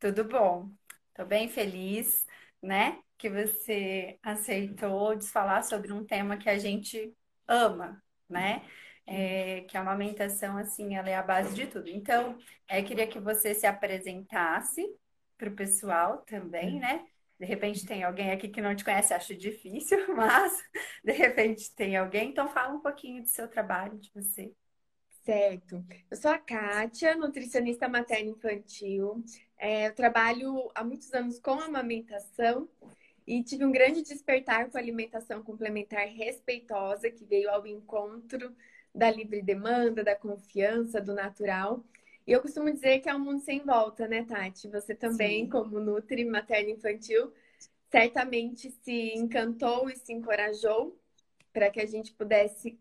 Tudo bom? Estou bem feliz, né, que você aceitou de falar sobre um tema que a gente ama, né? É, que a amamentação, assim, ela é a base de tudo. Então, é, queria que você se apresentasse para o pessoal também, né? De repente tem alguém aqui que não te conhece, acho difícil, mas de repente tem alguém. Então, fala um pouquinho do seu trabalho, de você. Certo. Eu sou a Kátia, nutricionista materno-infantil. É, eu trabalho há muitos anos com amamentação e tive um grande despertar com a alimentação complementar respeitosa, que veio ao encontro da livre demanda, da confiança, do natural. E eu costumo dizer que é um mundo sem volta, né, Tati? Você também, Sim. como Nutri materno-infantil, certamente se encantou e se encorajou para que a gente pudesse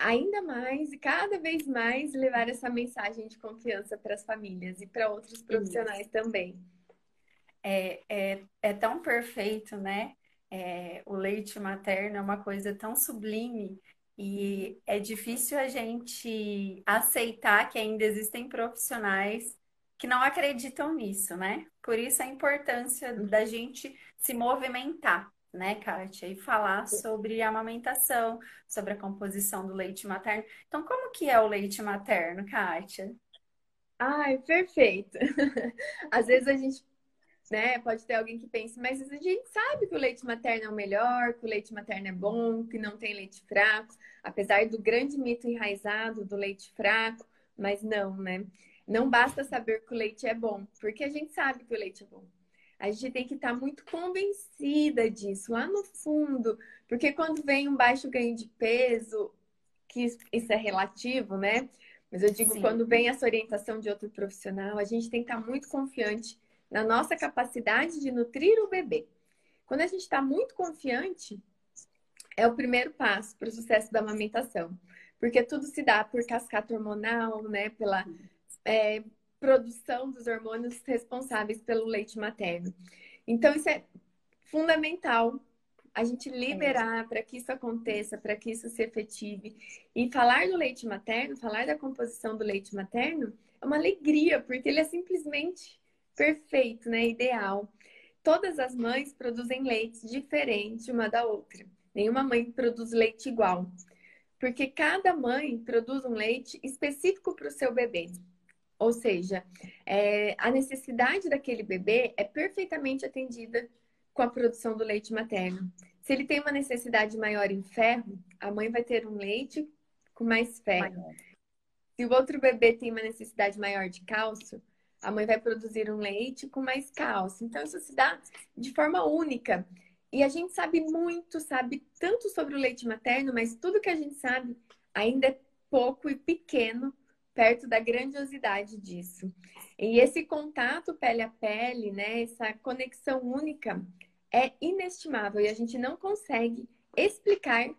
ainda mais e cada vez mais levar essa mensagem de confiança para as famílias e para outros profissionais Isso. também. É, é, é tão perfeito, né? É, o leite materno é uma coisa tão sublime e é difícil a gente aceitar que ainda existem profissionais que não acreditam nisso, né? Por isso a importância da gente se movimentar né, Kátia, e falar sobre a amamentação, sobre a composição do leite materno. Então, como que é o leite materno, Kátia? Ai, perfeito. Às vezes a gente, né, pode ter alguém que pense, mas a gente sabe que o leite materno é o melhor, que o leite materno é bom, que não tem leite fraco, apesar do grande mito enraizado do leite fraco, mas não, né? Não basta saber que o leite é bom, porque a gente sabe que o leite é bom a gente tem que estar tá muito convencida disso lá no fundo, porque quando vem um baixo ganho de peso, que isso é relativo, né? Mas eu digo, Sim. quando vem essa orientação de outro profissional, a gente tem que estar tá muito confiante na nossa capacidade de nutrir o bebê. Quando a gente está muito confiante, é o primeiro passo para o sucesso da amamentação. Porque tudo se dá por cascata hormonal, né? Pela é, produção dos hormônios responsáveis pelo leite materno. Então, isso é fundamental a gente liberar para que isso aconteça, para que isso se efetive. E falar do leite materno, falar da composição do leite materno, é uma alegria, porque ele é simplesmente perfeito, né? Ideal. Todas as mães produzem leite diferente uma da outra. Nenhuma mãe produz leite igual. Porque cada mãe produz um leite específico para o seu bebê. Ou seja, é, a necessidade daquele bebê é perfeitamente atendida com a produção do leite materno. Se ele tem uma necessidade maior em ferro, a mãe vai ter um leite com mais ferro. Maior. Se o outro bebê tem uma necessidade maior de cálcio, a mãe vai produzir um leite com mais cálcio. Então, isso se dá de forma única. E a gente sabe muito, sabe tanto sobre o leite materno, mas tudo que a gente sabe ainda é pouco e pequeno perto da grandiosidade disso. E esse contato pele a pele, né, essa conexão única é inestimável e a gente não consegue explicar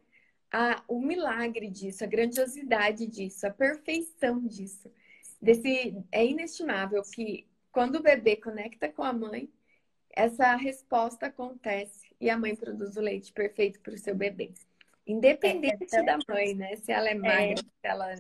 a, o milagre disso, a grandiosidade disso, a perfeição disso. Desse, é inestimável que quando o bebê conecta com a mãe, essa resposta acontece e a mãe produz o leite perfeito para o seu bebê. Independente é, é, da mãe, né? Se ela é magra, é. se ela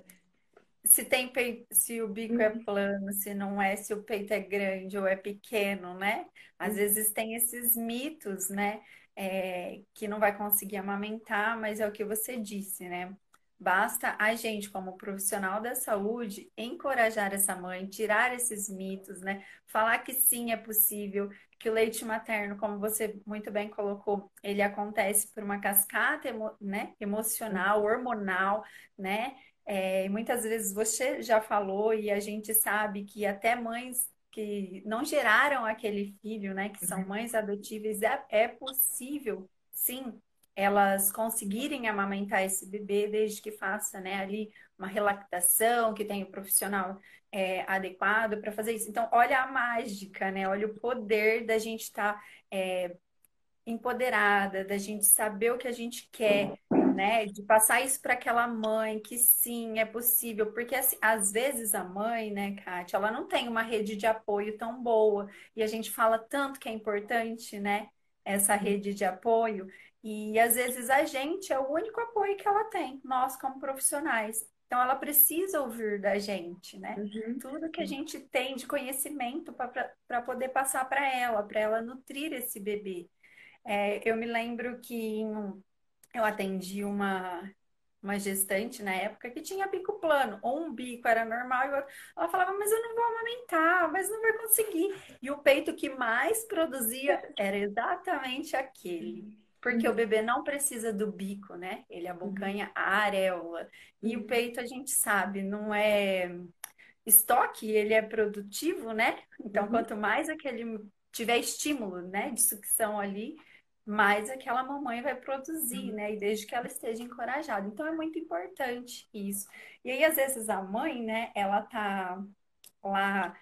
se tem peito, se o bico é uhum. plano, se não é, se o peito é grande ou é pequeno, né? Às uhum. vezes tem esses mitos, né? É, que não vai conseguir amamentar, mas é o que você disse, né? Basta a gente, como profissional da saúde, encorajar essa mãe, tirar esses mitos, né? Falar que sim, é possível, que o leite materno, como você muito bem colocou, ele acontece por uma cascata emo, né? emocional, hormonal, né? É, muitas vezes você já falou e a gente sabe que até mães que não geraram aquele filho, né, que são uhum. mães adotíveis, é, é possível, sim, elas conseguirem amamentar esse bebê desde que faça, né, ali uma relactação, que tenha o um profissional é, adequado para fazer isso. Então, olha a mágica, né, olha o poder da gente estar tá, é, empoderada, da gente saber o que a gente quer, né? De passar isso para aquela mãe que sim, é possível, porque assim, às vezes a mãe, né, Kátia, ela não tem uma rede de apoio tão boa, e a gente fala tanto que é importante, né, essa rede de apoio, e às vezes a gente é o único apoio que ela tem, nós como profissionais. Então, ela precisa ouvir da gente, né? Uhum. Tudo que a gente tem de conhecimento para poder passar para ela, para ela nutrir esse bebê. É, eu me lembro que eu atendi uma, uma gestante na época que tinha bico plano, ou um bico era normal, e ela falava, mas eu não vou amamentar, mas não vai conseguir. E o peito que mais produzia era exatamente aquele. Porque o bebê não precisa do bico, né? Ele abocanha a areola. E o peito, a gente sabe, não é estoque, ele é produtivo, né? Então, uhum. quanto mais aquele tiver estímulo, né, de sucção ali, mais aquela mamãe vai produzir, uhum. né? E desde que ela esteja encorajada. Então é muito importante isso. E aí, às vezes, a mãe, né, ela tá lá,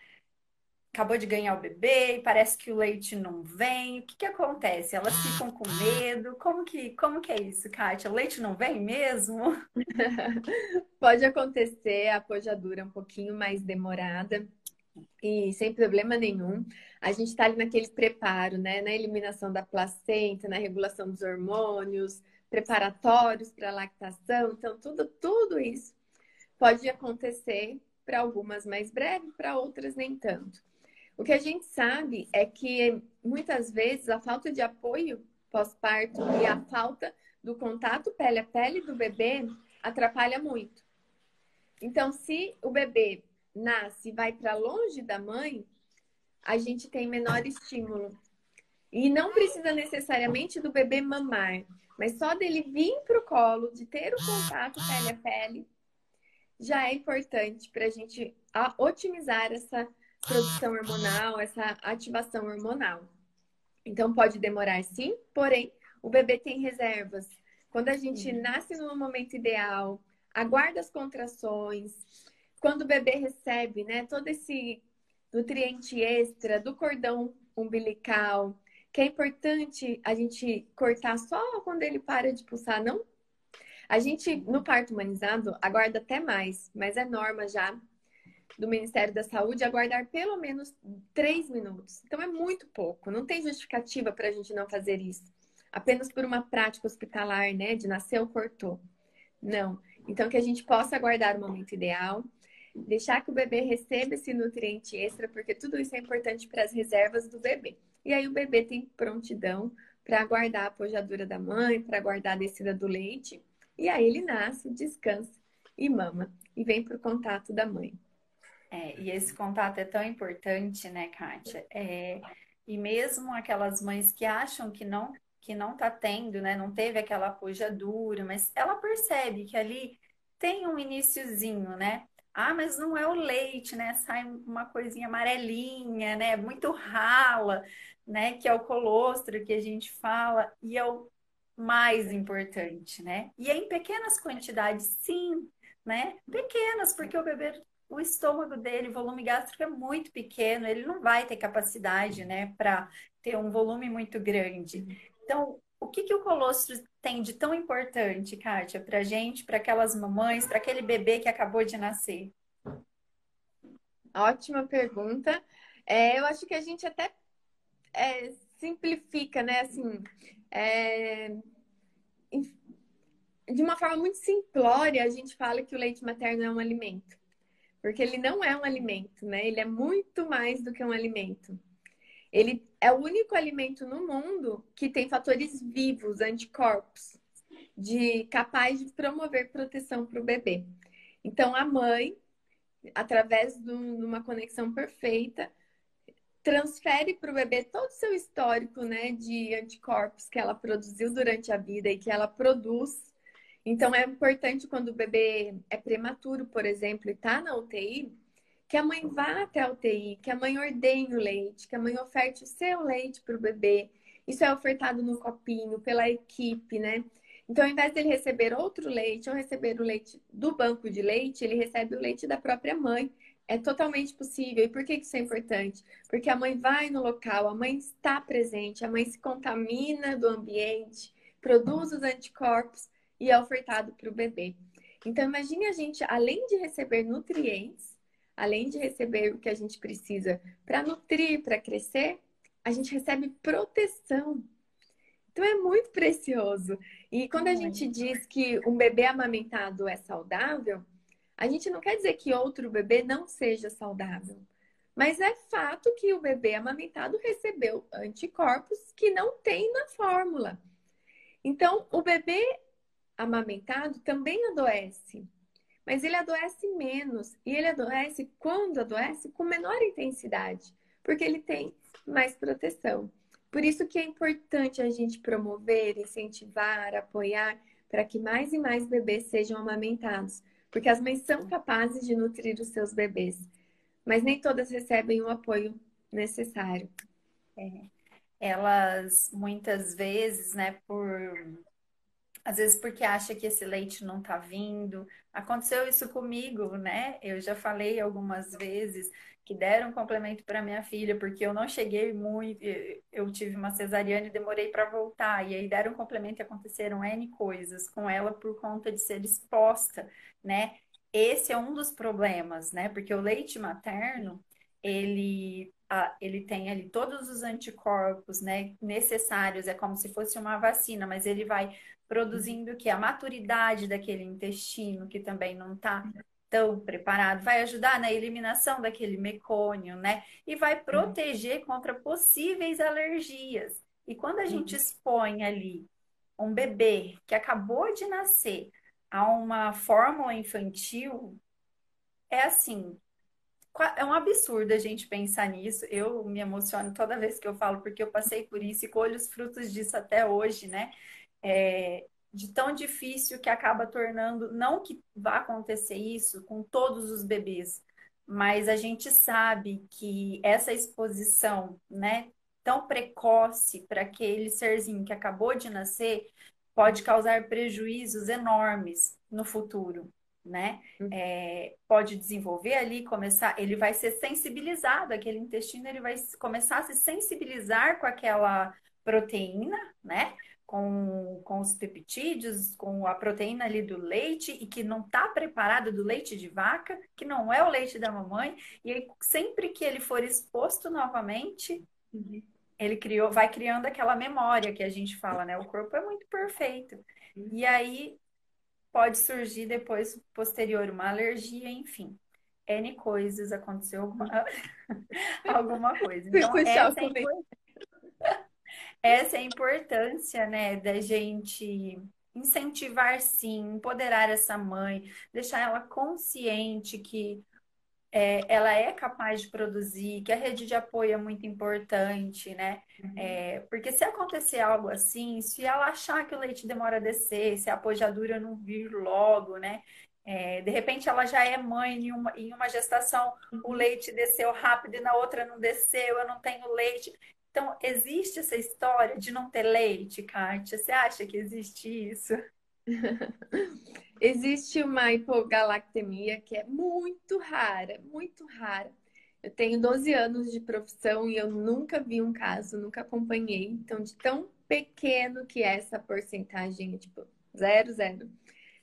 acabou de ganhar o bebê e parece que o leite não vem. O que que acontece? Elas ficam com medo. Como que, como que é isso, Kátia? O leite não vem mesmo? Pode acontecer, a pojadura um pouquinho mais demorada e sem problema nenhum. A gente está ali naquele preparo, né? Na eliminação da placenta, na regulação dos hormônios, preparatórios para lactação. Então, tudo, tudo isso pode acontecer para algumas mais breve, para outras nem tanto. O que a gente sabe é que muitas vezes a falta de apoio pós-parto e a falta do contato pele a pele do bebê atrapalha muito. Então, se o bebê nasce e vai para longe da mãe, a gente tem menor estímulo. E não precisa necessariamente do bebê mamar, mas só dele vir para o colo, de ter o contato pele a pele, já é importante para a gente otimizar essa produção hormonal, essa ativação hormonal. Então pode demorar sim, porém o bebê tem reservas. Quando a gente nasce no momento ideal, aguarda as contrações, quando o bebê recebe, né, todo esse nutriente extra do cordão umbilical, que é importante a gente cortar só quando ele para de pulsar, não? A gente, no parto humanizado, aguarda até mais, mas é norma já do Ministério da Saúde aguardar pelo menos três minutos. Então é muito pouco, não tem justificativa para a gente não fazer isso. Apenas por uma prática hospitalar, né, de nasceu, cortou. Não. Então que a gente possa aguardar o momento ideal, deixar que o bebê receba esse nutriente extra, porque tudo isso é importante para as reservas do bebê. E aí o bebê tem prontidão para aguardar a pojadura da mãe, para aguardar a descida do leite. E aí ele nasce, descansa e mama. E vem para o contato da mãe. É, e esse contato é tão importante, né, Kátia? É, e mesmo aquelas mães que acham que não que não tá tendo, né, não teve aquela pojadura, mas ela percebe que ali tem um iníciozinho, né? Ah, mas não é o leite, né? Sai uma coisinha amarelinha, né? Muito rala, né? Que é o colostro que a gente fala e é o mais importante, né? E é em pequenas quantidades, sim, né? Pequenas, porque o bebê, o estômago dele, o volume gástrico é muito pequeno, ele não vai ter capacidade, né, para ter um volume muito grande. Então, o que, que o colostro tem de tão importante, Kátia, para gente, para aquelas mamães, para aquele bebê que acabou de nascer? Ótima pergunta. É, eu acho que a gente até é, simplifica, né? Assim, é, de uma forma muito simplória, a gente fala que o leite materno é um alimento. Porque ele não é um alimento, né? Ele é muito mais do que um alimento. Ele é o único alimento no mundo que tem fatores vivos, anticorpos, de capaz de promover proteção para o bebê. Então, a mãe, através de uma conexão perfeita, transfere para o bebê todo o seu histórico né, de anticorpos que ela produziu durante a vida e que ela produz. Então, é importante quando o bebê é prematuro, por exemplo, e está na UTI, que a mãe vá até a UTI, que a mãe ordenhe o leite, que a mãe oferte o seu leite para o bebê. Isso é ofertado no copinho pela equipe, né? Então, ao invés dele receber outro leite ou receber o leite do banco de leite, ele recebe o leite da própria mãe. É totalmente possível. E por que isso é importante? Porque a mãe vai no local, a mãe está presente, a mãe se contamina do ambiente, produz os anticorpos e é ofertado para o bebê. Então, imagine a gente, além de receber nutrientes, além de receber o que a gente precisa para nutrir, para crescer, a gente recebe proteção. Então é muito precioso. E quando a gente diz que um bebê amamentado é saudável, A gente não quer dizer que outro bebê não seja saudável. Mas é fato que o bebê amamentado recebeu anticorpos que não tem na fórmula. Então, o bebê amamentado também adoece, mas ele adoece menos e ele adoece quando adoece com menor intensidade, porque ele tem mais proteção. Por isso que é importante a gente promover, incentivar, apoiar para que mais e mais bebês sejam amamentados, porque as mães são capazes de nutrir os seus bebês, mas nem todas recebem o apoio necessário. É. Elas muitas vezes, né, por às vezes porque acha que esse leite não tá vindo. Aconteceu isso comigo, né? Eu já falei algumas vezes que deram um complemento para minha filha, porque eu não cheguei muito, eu tive uma cesariana e demorei para voltar, e aí deram um complemento e aconteceram N coisas com ela por conta de ser exposta, né? Esse é um dos problemas, né? Porque o leite materno, ele ele tem ali todos os anticorpos né, necessários, é como se fosse uma vacina, mas ele vai produzindo o que? A maturidade daquele intestino, que também não está tão preparado, vai ajudar na eliminação daquele mecônio, né? E vai uhum. proteger contra possíveis alergias. E quando a gente uhum. expõe ali um bebê que acabou de nascer a uma fórmula infantil, é assim, é um absurdo a gente pensar nisso. Eu me emociono toda vez que eu falo, porque eu passei por isso e colho os frutos disso até hoje, né? É, de tão difícil que acaba tornando, não que vá acontecer isso com todos os bebês, mas a gente sabe que essa exposição, né, tão precoce para aquele serzinho que acabou de nascer pode causar prejuízos enormes no futuro, né? Uhum. É, pode desenvolver ali, começar, ele vai ser sensibilizado, aquele intestino ele vai começar a se sensibilizar com aquela proteína, né? com, com os peptídeos, com a proteína ali do leite e que não está preparado do leite de vaca, que não é o leite da mamãe. E aí, sempre que ele for exposto novamente, uhum. ele criou, vai criando aquela memória que a gente fala, né? O corpo é muito perfeito. Uhum. E aí pode surgir depois, posterior, uma alergia, enfim. N coisas aconteceu alguma, alguma coisa. Então, essa é essa é a importância, né, da gente incentivar sim, empoderar essa mãe, deixar ela consciente que é, ela é capaz de produzir, que a rede de apoio é muito importante, né? Uhum. É, porque se acontecer algo assim, se ela achar que o leite demora a descer, se a apojadura não vir logo, né? É, de repente ela já é mãe em uma, em uma gestação, o leite desceu rápido e na outra não desceu, eu não tenho leite. Então, existe essa história de não ter leite, Kátia? Você acha que existe isso? existe uma hipogalactemia que é muito rara, muito rara. Eu tenho 12 anos de profissão e eu nunca vi um caso, nunca acompanhei. Então, de tão pequeno que é essa porcentagem, tipo, zero, zero,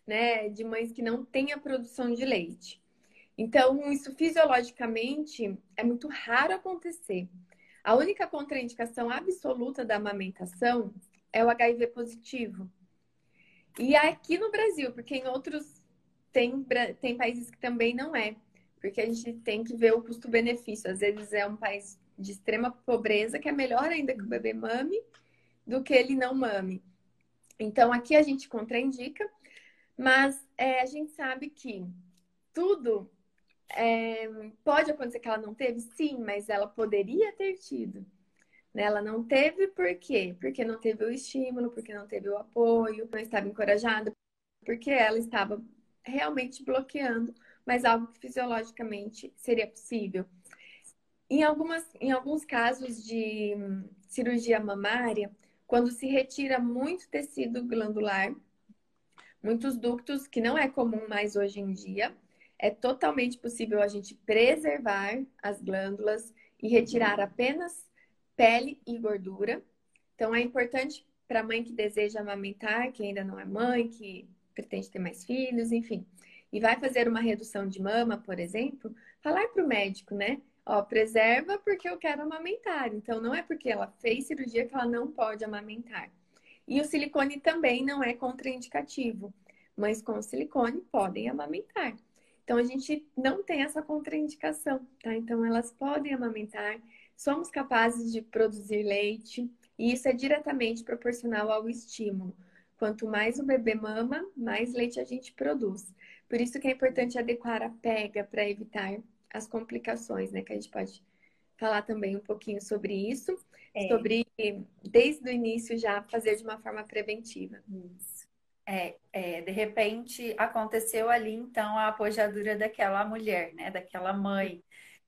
né? De mães que não têm a produção de leite. Então, isso fisiologicamente é muito raro acontecer. A única contraindicação absoluta da amamentação é o HIV positivo. E aqui no Brasil, porque em outros tem, tem países que também não é. Porque a gente tem que ver o custo-benefício. Às vezes é um país de extrema pobreza que é melhor ainda que o bebê mame do que ele não mame. Então aqui a gente contraindica, mas é, a gente sabe que tudo é, pode acontecer que ela não teve? Sim, mas ela poderia ter tido. Né? Ela não teve por quê? Porque não teve o estímulo, porque não teve o apoio, não estava encorajada, porque ela estava realmente bloqueando, mas algo que fisiologicamente seria possível. Em, algumas, em alguns casos de cirurgia mamária, quando se retira muito tecido glandular, muitos ductos, que não é comum mais hoje em dia, é totalmente possível a gente preservar as glândulas e retirar apenas pele e gordura. Então, é importante para a mãe que deseja amamentar, que ainda não é mãe, que pretende ter mais filhos, enfim, e vai fazer uma redução de mama, por exemplo, falar para o médico, né? Ó, preserva porque eu quero amamentar. Então, não é porque ela fez cirurgia que ela não pode amamentar. E o silicone também não é contraindicativo. Mães com silicone podem amamentar. Então a gente não tem essa contraindicação, tá? Então elas podem amamentar, somos capazes de produzir leite e isso é diretamente proporcional ao estímulo. Quanto mais o bebê mama, mais leite a gente produz. Por isso que é importante adequar a pega para evitar as complicações, né? Que a gente pode falar também um pouquinho sobre isso, é. sobre desde o início já fazer de uma forma preventiva. Isso. É, é, de repente aconteceu ali então a apojadura daquela mulher, né? Daquela mãe.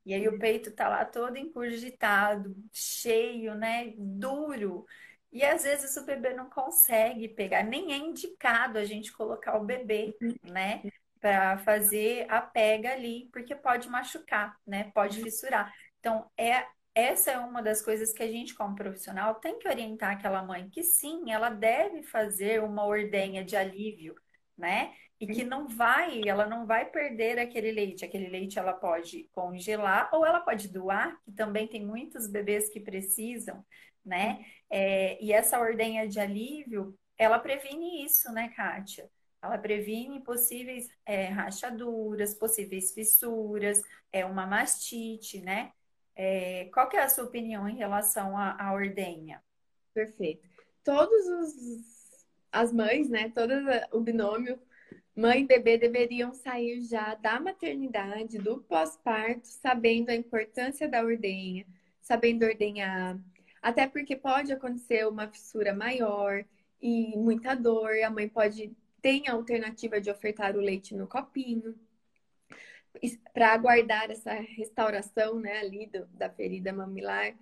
E aí o peito tá lá todo encurgitado, cheio, né? Duro. E às vezes o bebê não consegue pegar, nem é indicado a gente colocar o bebê, né? Para fazer a pega ali, porque pode machucar, né? Pode fissurar. Então, é, essa é uma das coisas que a gente, como profissional, tem que orientar aquela mãe que sim, ela deve fazer uma ordenha de alívio, né? E que não vai, ela não vai perder aquele leite. Aquele leite ela pode congelar ou ela pode doar, que também tem muitos bebês que precisam, né? É, e essa ordenha de alívio, ela previne isso, né, Kátia? Ela previne possíveis é, rachaduras, possíveis fissuras, é uma mastite, né? É, qual que é a sua opinião em relação à, ordenha? Perfeito. Todos os as mães, né? Todo o binômio mãe e bebê deveriam sair já da maternidade, do pós-parto, sabendo a importância da ordenha, sabendo ordenhar, até porque pode acontecer uma fissura maior e muita dor, a mãe pode ter a alternativa de ofertar o leite no copinho para aguardar essa restauração, né, ali do, da ferida mamilar.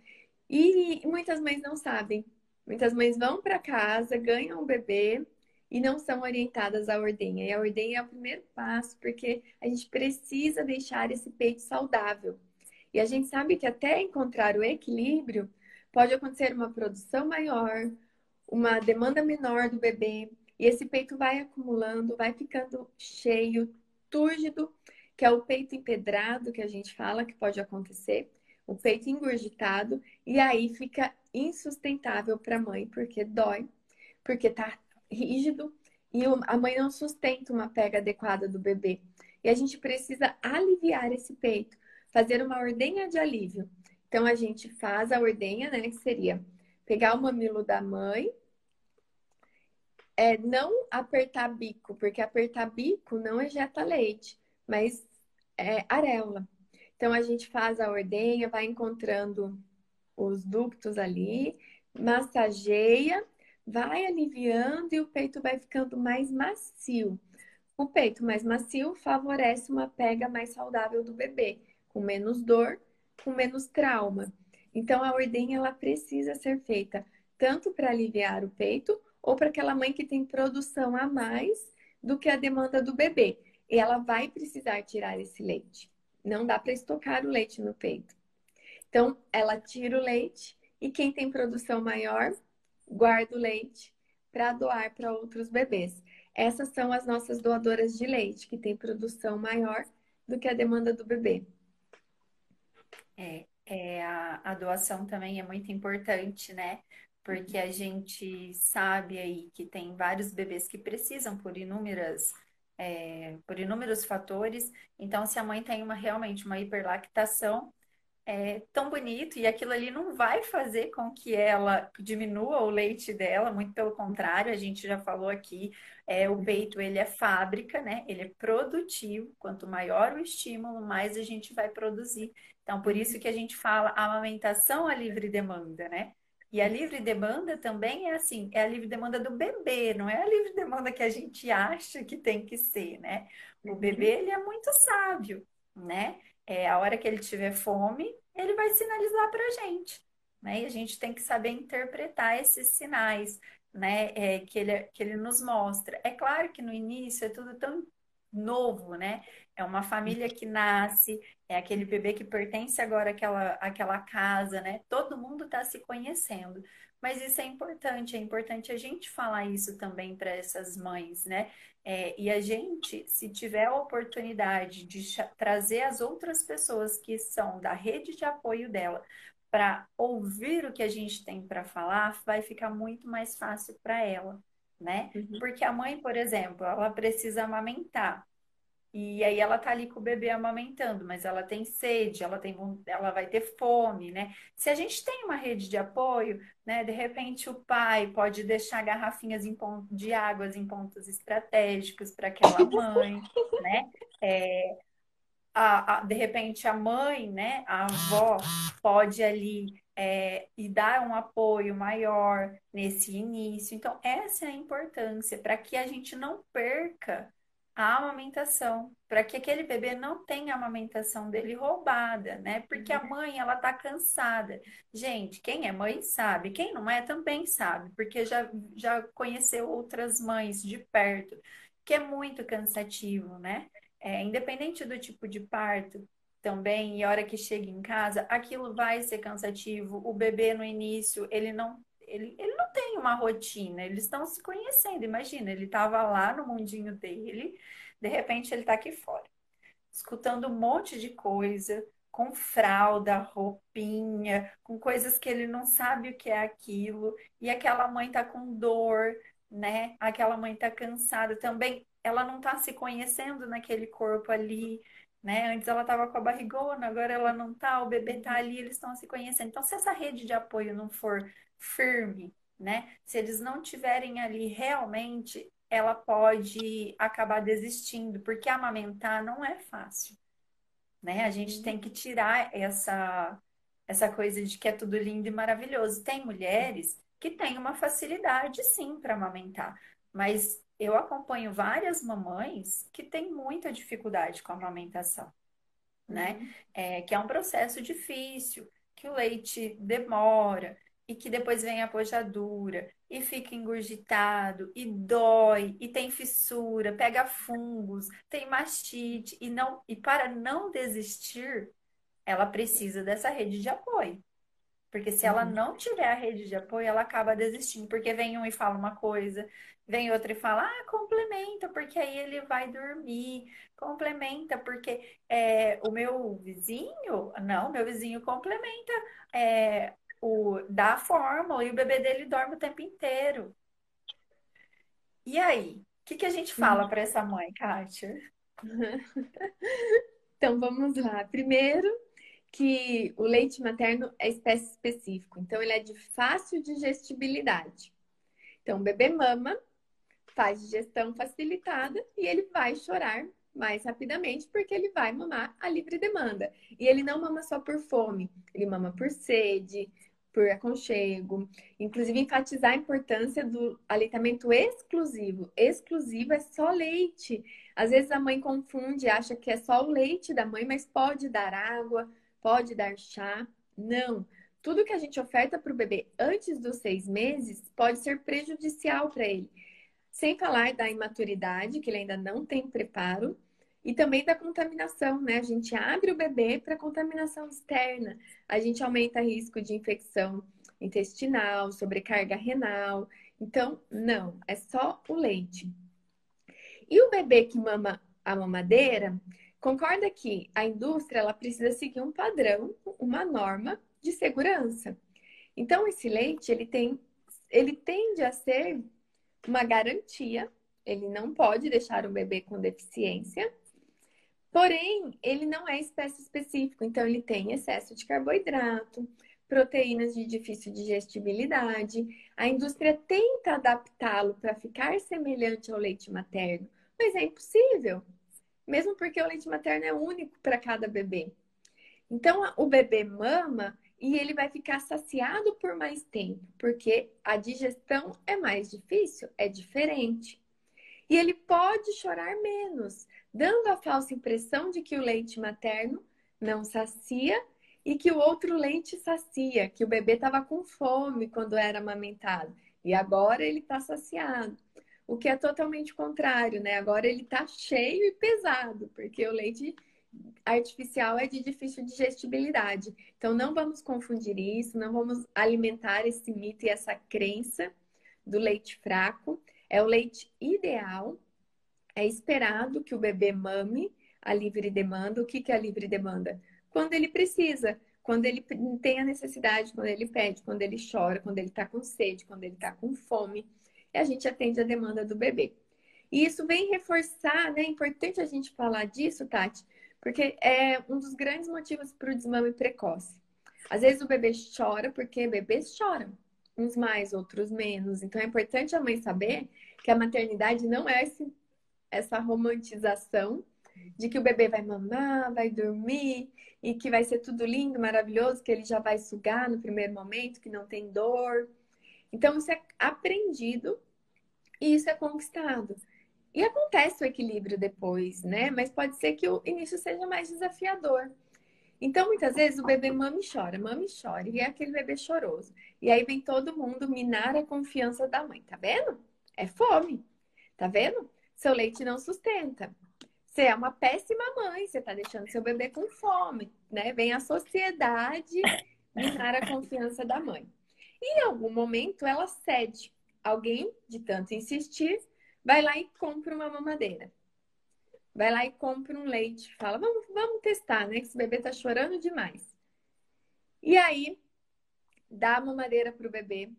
E muitas mães não sabem. Muitas mães vão para casa, ganham o bebê e não são orientadas à ordenha. E a ordenha é o primeiro passo, porque a gente precisa deixar esse peito saudável. E a gente sabe que até encontrar o equilíbrio, pode acontecer uma produção maior, uma demanda menor do bebê, e esse peito vai acumulando, vai ficando cheio, túrgido, que é o peito empedrado, que a gente fala que pode acontecer, o peito engurgitado, e aí fica insustentável para a mãe, porque dói, porque tá rígido, e a mãe não sustenta uma pega adequada do bebê. E a gente precisa aliviar esse peito, fazer uma ordenha de alívio. Então a gente faz a ordenha, né, que seria pegar o mamilo da mãe, é não apertar bico, porque apertar bico não ejeta leite mas é areola. Então a gente faz a ordenha, vai encontrando os ductos ali, massageia, vai aliviando e o peito vai ficando mais macio. O peito mais macio favorece uma pega mais saudável do bebê, com menos dor, com menos trauma. Então a ordenha ela precisa ser feita tanto para aliviar o peito ou para aquela mãe que tem produção a mais do que a demanda do bebê ela vai precisar tirar esse leite. Não dá para estocar o leite no peito. Então, ela tira o leite e quem tem produção maior guarda o leite para doar para outros bebês. Essas são as nossas doadoras de leite, que têm produção maior do que a demanda do bebê. É, é a, a doação também é muito importante, né? Porque a gente sabe aí que tem vários bebês que precisam por inúmeras é, por inúmeros fatores. Então, se a mãe tem uma realmente uma hiperlactação, é tão bonito e aquilo ali não vai fazer com que ela diminua o leite dela, muito pelo contrário, a gente já falou aqui, é, o peito ele é fábrica, né? Ele é produtivo, quanto maior o estímulo, mais a gente vai produzir. Então, por isso que a gente fala amamentação a livre demanda, né? E a livre demanda também é assim, é a livre demanda do bebê, não é a livre demanda que a gente acha que tem que ser, né? O uhum. bebê, ele é muito sábio, né? É, a hora que ele tiver fome, ele vai sinalizar para a gente, né? E a gente tem que saber interpretar esses sinais, né? É, que, ele, que ele nos mostra. É claro que no início é tudo tão novo, né? É uma família que nasce, é aquele bebê que pertence agora àquela, àquela casa, né? Todo mundo está se conhecendo. Mas isso é importante, é importante a gente falar isso também para essas mães, né? É, e a gente, se tiver a oportunidade de trazer as outras pessoas que são da rede de apoio dela para ouvir o que a gente tem para falar, vai ficar muito mais fácil para ela, né? Uhum. Porque a mãe, por exemplo, ela precisa amamentar. E aí ela tá ali com o bebê amamentando, mas ela tem sede, ela tem, ela vai ter fome, né? Se a gente tem uma rede de apoio, né? De repente o pai pode deixar garrafinhas de águas em pontos estratégicos para aquela mãe, né? É, a, a, de repente a mãe, né? A avó pode ali é, e dar um apoio maior nesse início. Então, essa é a importância para que a gente não perca a amamentação, para que aquele bebê não tenha a amamentação dele roubada, né? Porque a uhum. mãe, ela tá cansada. Gente, quem é mãe sabe, quem não é também sabe, porque já, já conheceu outras mães de perto, que é muito cansativo, né? É, independente do tipo de parto, também, e a hora que chega em casa, aquilo vai ser cansativo. O bebê no início, ele não ele, ele não tem uma rotina, eles estão se conhecendo. Imagina, ele estava lá no mundinho dele, de repente ele está aqui fora, escutando um monte de coisa, com fralda, roupinha, com coisas que ele não sabe o que é aquilo, e aquela mãe está com dor, né? Aquela mãe está cansada também, ela não está se conhecendo naquele corpo ali né? Antes ela estava com a barrigona, agora ela não tá, o bebê tá ali, eles estão se conhecendo. Então, se essa rede de apoio não for firme, né? Se eles não tiverem ali realmente, ela pode acabar desistindo, porque amamentar não é fácil, né? A gente tem que tirar essa essa coisa de que é tudo lindo e maravilhoso. Tem mulheres que têm uma facilidade sim para amamentar, mas eu acompanho várias mamães que têm muita dificuldade com a amamentação, né? Uhum. É, que é um processo difícil, que o leite demora e que depois vem a pojadura e fica engurgitado e dói e tem fissura, pega fungos, tem mastite e não e para não desistir, ela precisa dessa rede de apoio. Porque se ela uhum. não tiver a rede de apoio, ela acaba desistindo. Porque vem um e fala uma coisa, vem outro e fala, ah, complementa, porque aí ele vai dormir. Complementa, porque é, o meu vizinho, não, meu vizinho complementa, é, o, dá a fórmula e o bebê dele dorme o tempo inteiro. E aí? O que, que a gente fala para essa mãe, Kátia? Então vamos lá. Primeiro, que o leite materno é espécie específico, então ele é de fácil digestibilidade. Então, o bebê mama, faz digestão facilitada e ele vai chorar mais rapidamente porque ele vai mamar a livre demanda. E ele não mama só por fome, ele mama por sede, por aconchego. Inclusive, enfatizar a importância do aleitamento exclusivo. Exclusivo é só leite. Às vezes a mãe confunde, acha que é só o leite da mãe, mas pode dar água, pode dar chá. Não. Tudo que a gente oferta para o bebê antes dos seis meses pode ser prejudicial para ele. Sem falar da imaturidade, que ele ainda não tem preparo, e também da contaminação, né? A gente abre o bebê para contaminação externa, a gente aumenta risco de infecção intestinal, sobrecarga renal. Então, não, é só o leite. E o bebê que mama a mamadeira, Concorda que a indústria ela precisa seguir um padrão, uma norma de segurança. Então esse leite ele tem, ele tende a ser uma garantia. Ele não pode deixar o bebê com deficiência. Porém, ele não é espécie específico, então ele tem excesso de carboidrato, proteínas de difícil digestibilidade. A indústria tenta adaptá-lo para ficar semelhante ao leite materno, mas é impossível mesmo porque o leite materno é único para cada bebê. Então, o bebê mama e ele vai ficar saciado por mais tempo, porque a digestão é mais difícil, é diferente. E ele pode chorar menos, dando a falsa impressão de que o leite materno não sacia e que o outro leite sacia, que o bebê estava com fome quando era amamentado e agora ele está saciado o que é totalmente contrário, né? Agora ele tá cheio e pesado, porque o leite artificial é de difícil digestibilidade. Então não vamos confundir isso, não vamos alimentar esse mito e essa crença do leite fraco. É o leite ideal. É esperado que o bebê mame a livre demanda. O que é a livre demanda? Quando ele precisa, quando ele tem a necessidade, quando ele pede, quando ele chora, quando ele está com sede, quando ele está com fome e a gente atende a demanda do bebê. E isso vem reforçar, né? É importante a gente falar disso, Tati, porque é um dos grandes motivos para o desmame precoce. Às vezes o bebê chora porque bebês choram, uns mais, outros menos. Então é importante a mãe saber que a maternidade não é esse, essa romantização de que o bebê vai mamar, vai dormir e que vai ser tudo lindo, maravilhoso, que ele já vai sugar no primeiro momento, que não tem dor. Então isso é aprendido e isso é conquistado. E acontece o equilíbrio depois, né? Mas pode ser que o início seja mais desafiador. Então, muitas vezes, o bebê mama e chora, mama e chora, e é aquele bebê choroso. E aí vem todo mundo minar a confiança da mãe, tá vendo? É fome, tá vendo? Seu leite não sustenta. Você é uma péssima mãe, você tá deixando seu bebê com fome, né? Vem a sociedade minar a confiança da mãe. E em algum momento ela cede. Alguém, de tanto insistir, vai lá e compra uma mamadeira. Vai lá e compra um leite. Fala, vamos, vamos testar, né? Que esse bebê tá chorando demais. E aí, dá a mamadeira pro bebê.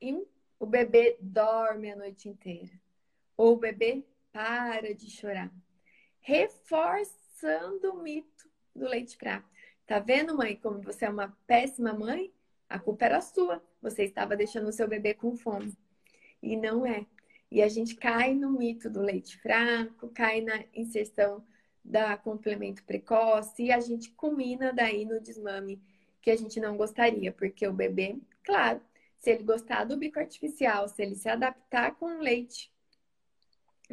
E o bebê dorme a noite inteira. Ou o bebê para de chorar. Reforçando o mito do leite fraco. Tá vendo, mãe, como você é uma péssima mãe? A culpa era sua. Você estava deixando o seu bebê com fome. E não é. E a gente cai no mito do leite fraco, cai na inserção da complemento precoce e a gente culmina daí no desmame que a gente não gostaria, porque o bebê, claro, se ele gostar do bico artificial, se ele se adaptar com o leite,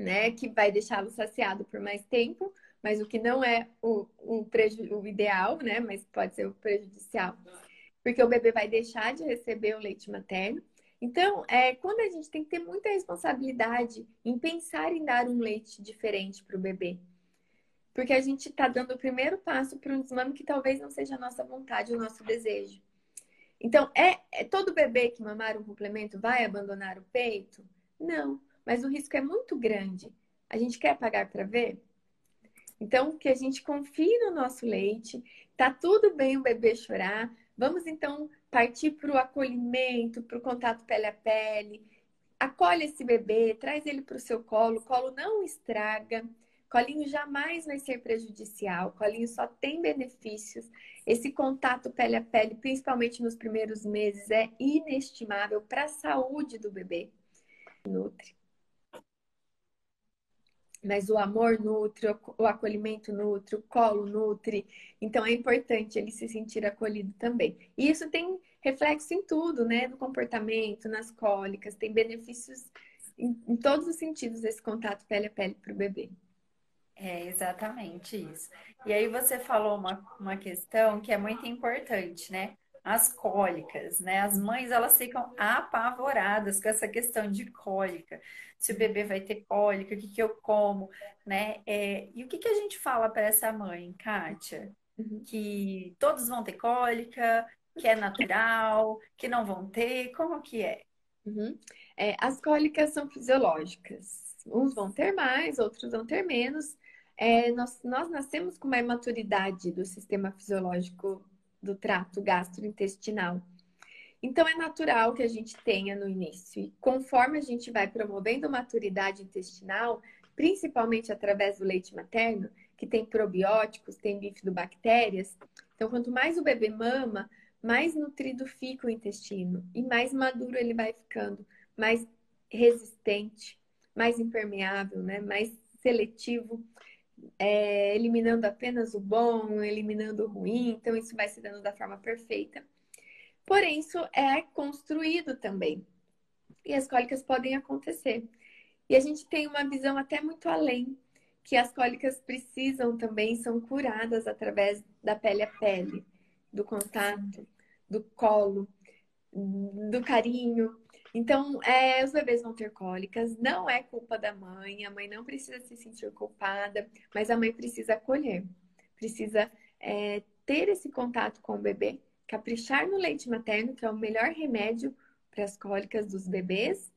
né, que vai deixá-lo saciado por mais tempo, mas o que não é o, o, o ideal, né, mas pode ser o prejudicial, porque o bebê vai deixar de receber o leite materno então, é, quando a gente tem que ter muita responsabilidade em pensar em dar um leite diferente para o bebê. Porque a gente está dando o primeiro passo para um desmame que talvez não seja a nossa vontade, o nosso desejo. Então, é, é todo bebê que mamar um complemento vai abandonar o peito? Não, mas o risco é muito grande. A gente quer pagar para ver? Então, que a gente confie no nosso leite, tá tudo bem o bebê chorar. Vamos então partir para o acolhimento, para o contato pele a pele. Acolhe esse bebê, traz ele para o seu colo. Colo não estraga. Colinho jamais vai ser prejudicial. Colinho só tem benefícios. Esse contato pele a pele, principalmente nos primeiros meses, é inestimável para a saúde do bebê. Nutre mas o amor nutre, o acolhimento nutre, o colo nutre. Então é importante ele se sentir acolhido também. E isso tem reflexo em tudo, né? No comportamento, nas cólicas, tem benefícios em, em todos os sentidos esse contato pele a pele para o bebê. É exatamente isso. E aí você falou uma, uma questão que é muito importante, né? As cólicas, né? As mães elas ficam apavoradas com essa questão de cólica. Se o bebê vai ter cólica, o que, que eu como, né? É, e o que, que a gente fala para essa mãe, Kátia? Uhum. Que todos vão ter cólica, que é natural, que não vão ter, como que é? Uhum. é as cólicas são fisiológicas. Uns vão ter mais, outros vão ter menos. É, nós, nós nascemos com uma imaturidade do sistema fisiológico do trato gastrointestinal. Então, é natural que a gente tenha no início. E conforme a gente vai promovendo maturidade intestinal, principalmente através do leite materno, que tem probióticos, tem bifidobactérias. Então, quanto mais o bebê mama, mais nutrido fica o intestino e mais maduro ele vai ficando, mais resistente, mais impermeável, né? mais seletivo é, eliminando apenas o bom, eliminando o ruim, então isso vai se dando da forma perfeita. Porém, isso é construído também. E as cólicas podem acontecer. E a gente tem uma visão até muito além, que as cólicas precisam também, são curadas através da pele a pele, do contato, do colo, do carinho, então, é, os bebês vão ter cólicas, não é culpa da mãe, a mãe não precisa se sentir culpada, mas a mãe precisa acolher, precisa é, ter esse contato com o bebê, caprichar no leite materno, que é o melhor remédio para as cólicas dos bebês.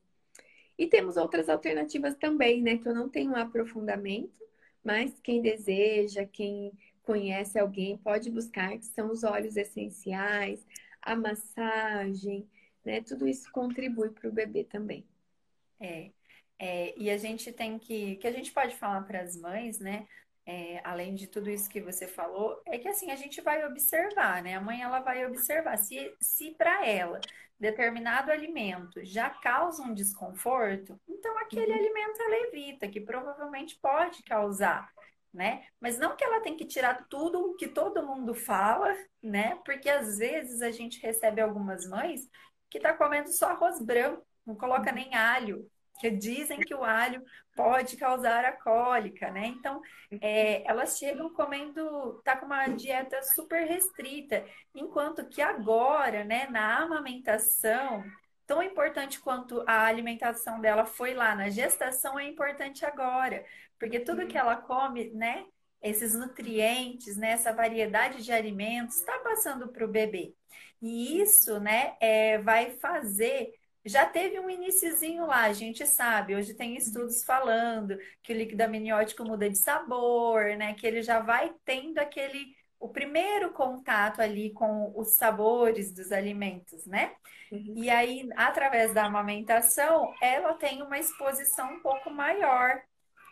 E temos outras alternativas também, né, que eu não tenho um aprofundamento, mas quem deseja, quem conhece alguém, pode buscar, que são os óleos essenciais, a massagem, né? Tudo isso contribui para o bebê também. É. É, e a gente tem que, que a gente pode falar para as mães, né? É, além de tudo isso que você falou, é que assim a gente vai observar, né? A mãe ela vai observar se, se para ela determinado alimento já causa um desconforto, então aquele uhum. alimento ela evita, que provavelmente pode causar, né? Mas não que ela tem que tirar tudo o que todo mundo fala, né? Porque às vezes a gente recebe algumas mães que tá comendo só arroz branco, não coloca nem alho, que dizem que o alho pode causar a cólica, né? Então, é, elas chegam comendo, tá com uma dieta super restrita, enquanto que agora, né, na amamentação, tão importante quanto a alimentação dela foi lá na gestação, é importante agora, porque tudo que ela come, né, esses nutrientes, né, essa variedade de alimentos, está passando para o bebê. E isso, né, é, vai fazer já teve um iniciozinho lá, a gente sabe. Hoje tem estudos falando que o líquido amniótico muda de sabor, né? Que ele já vai tendo aquele o primeiro contato ali com os sabores dos alimentos, né? Uhum. E aí, através da amamentação, ela tem uma exposição um pouco maior,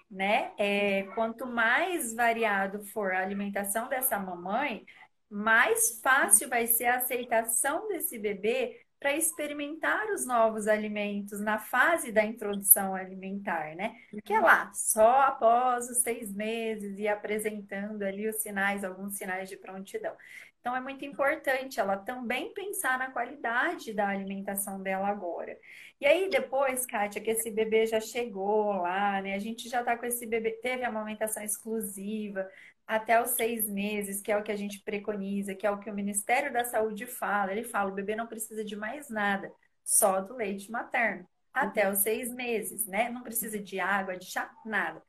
né? É, quanto mais variado for a alimentação dessa mamãe, mais fácil vai ser a aceitação desse bebê para experimentar os novos alimentos na fase da introdução alimentar, né? Que é lá, só após os seis meses e apresentando ali os sinais, alguns sinais de prontidão. Então é muito importante ela também pensar na qualidade da alimentação dela agora. E aí depois, Kátia, que esse bebê já chegou lá, né? A gente já tá com esse bebê, teve a amamentação exclusiva, até os seis meses, que é o que a gente preconiza, que é o que o Ministério da Saúde fala. Ele fala: o bebê não precisa de mais nada, só do leite materno, até os seis meses, né? Não precisa de água, de chá, nada.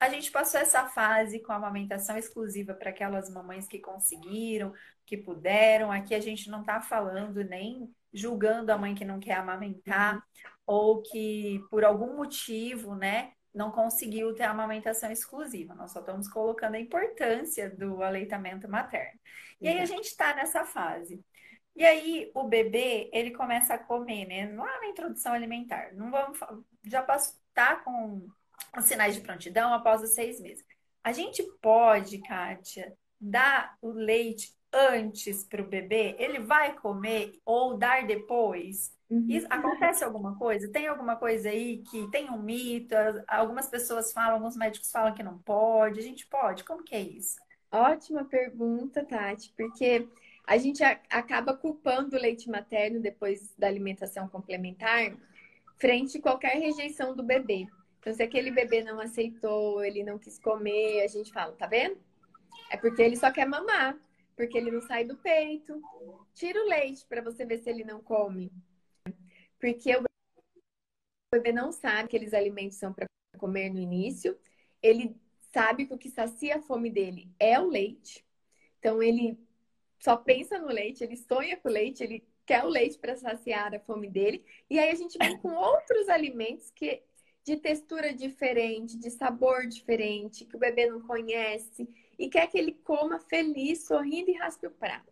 A gente passou essa fase com a amamentação exclusiva para aquelas mamães que conseguiram, que puderam. Aqui a gente não está falando nem julgando a mãe que não quer amamentar uhum. ou que por algum motivo, né, não conseguiu ter a amamentação exclusiva. Nós só estamos colocando a importância do aleitamento materno. E aí a gente está nessa fase. E aí o bebê, ele começa a comer, né? Lá na introdução alimentar. Não vamos já posso estar tá com os sinais de prontidão após os seis meses. A gente pode, Kátia, dar o leite antes para o bebê? Ele vai comer ou dar depois? Uhum. Isso, acontece alguma coisa? Tem alguma coisa aí que tem um mito? Algumas pessoas falam, alguns médicos falam que não pode. A gente pode? Como que é isso? Ótima pergunta, Tati, porque a gente acaba culpando o leite materno depois da alimentação complementar frente a qualquer rejeição do bebê. Então, se aquele bebê não aceitou, ele não quis comer, a gente fala, tá vendo? É porque ele só quer mamar, porque ele não sai do peito. Tira o leite para você ver se ele não come. Porque o bebê não sabe que aqueles alimentos são para comer no início. Ele sabe que o que sacia a fome dele é o leite. Então ele só pensa no leite, ele sonha com o leite, ele quer o leite para saciar a fome dele. E aí a gente vem com outros alimentos que de textura diferente, de sabor diferente, que o bebê não conhece e quer que ele coma feliz, sorrindo e raspe o prato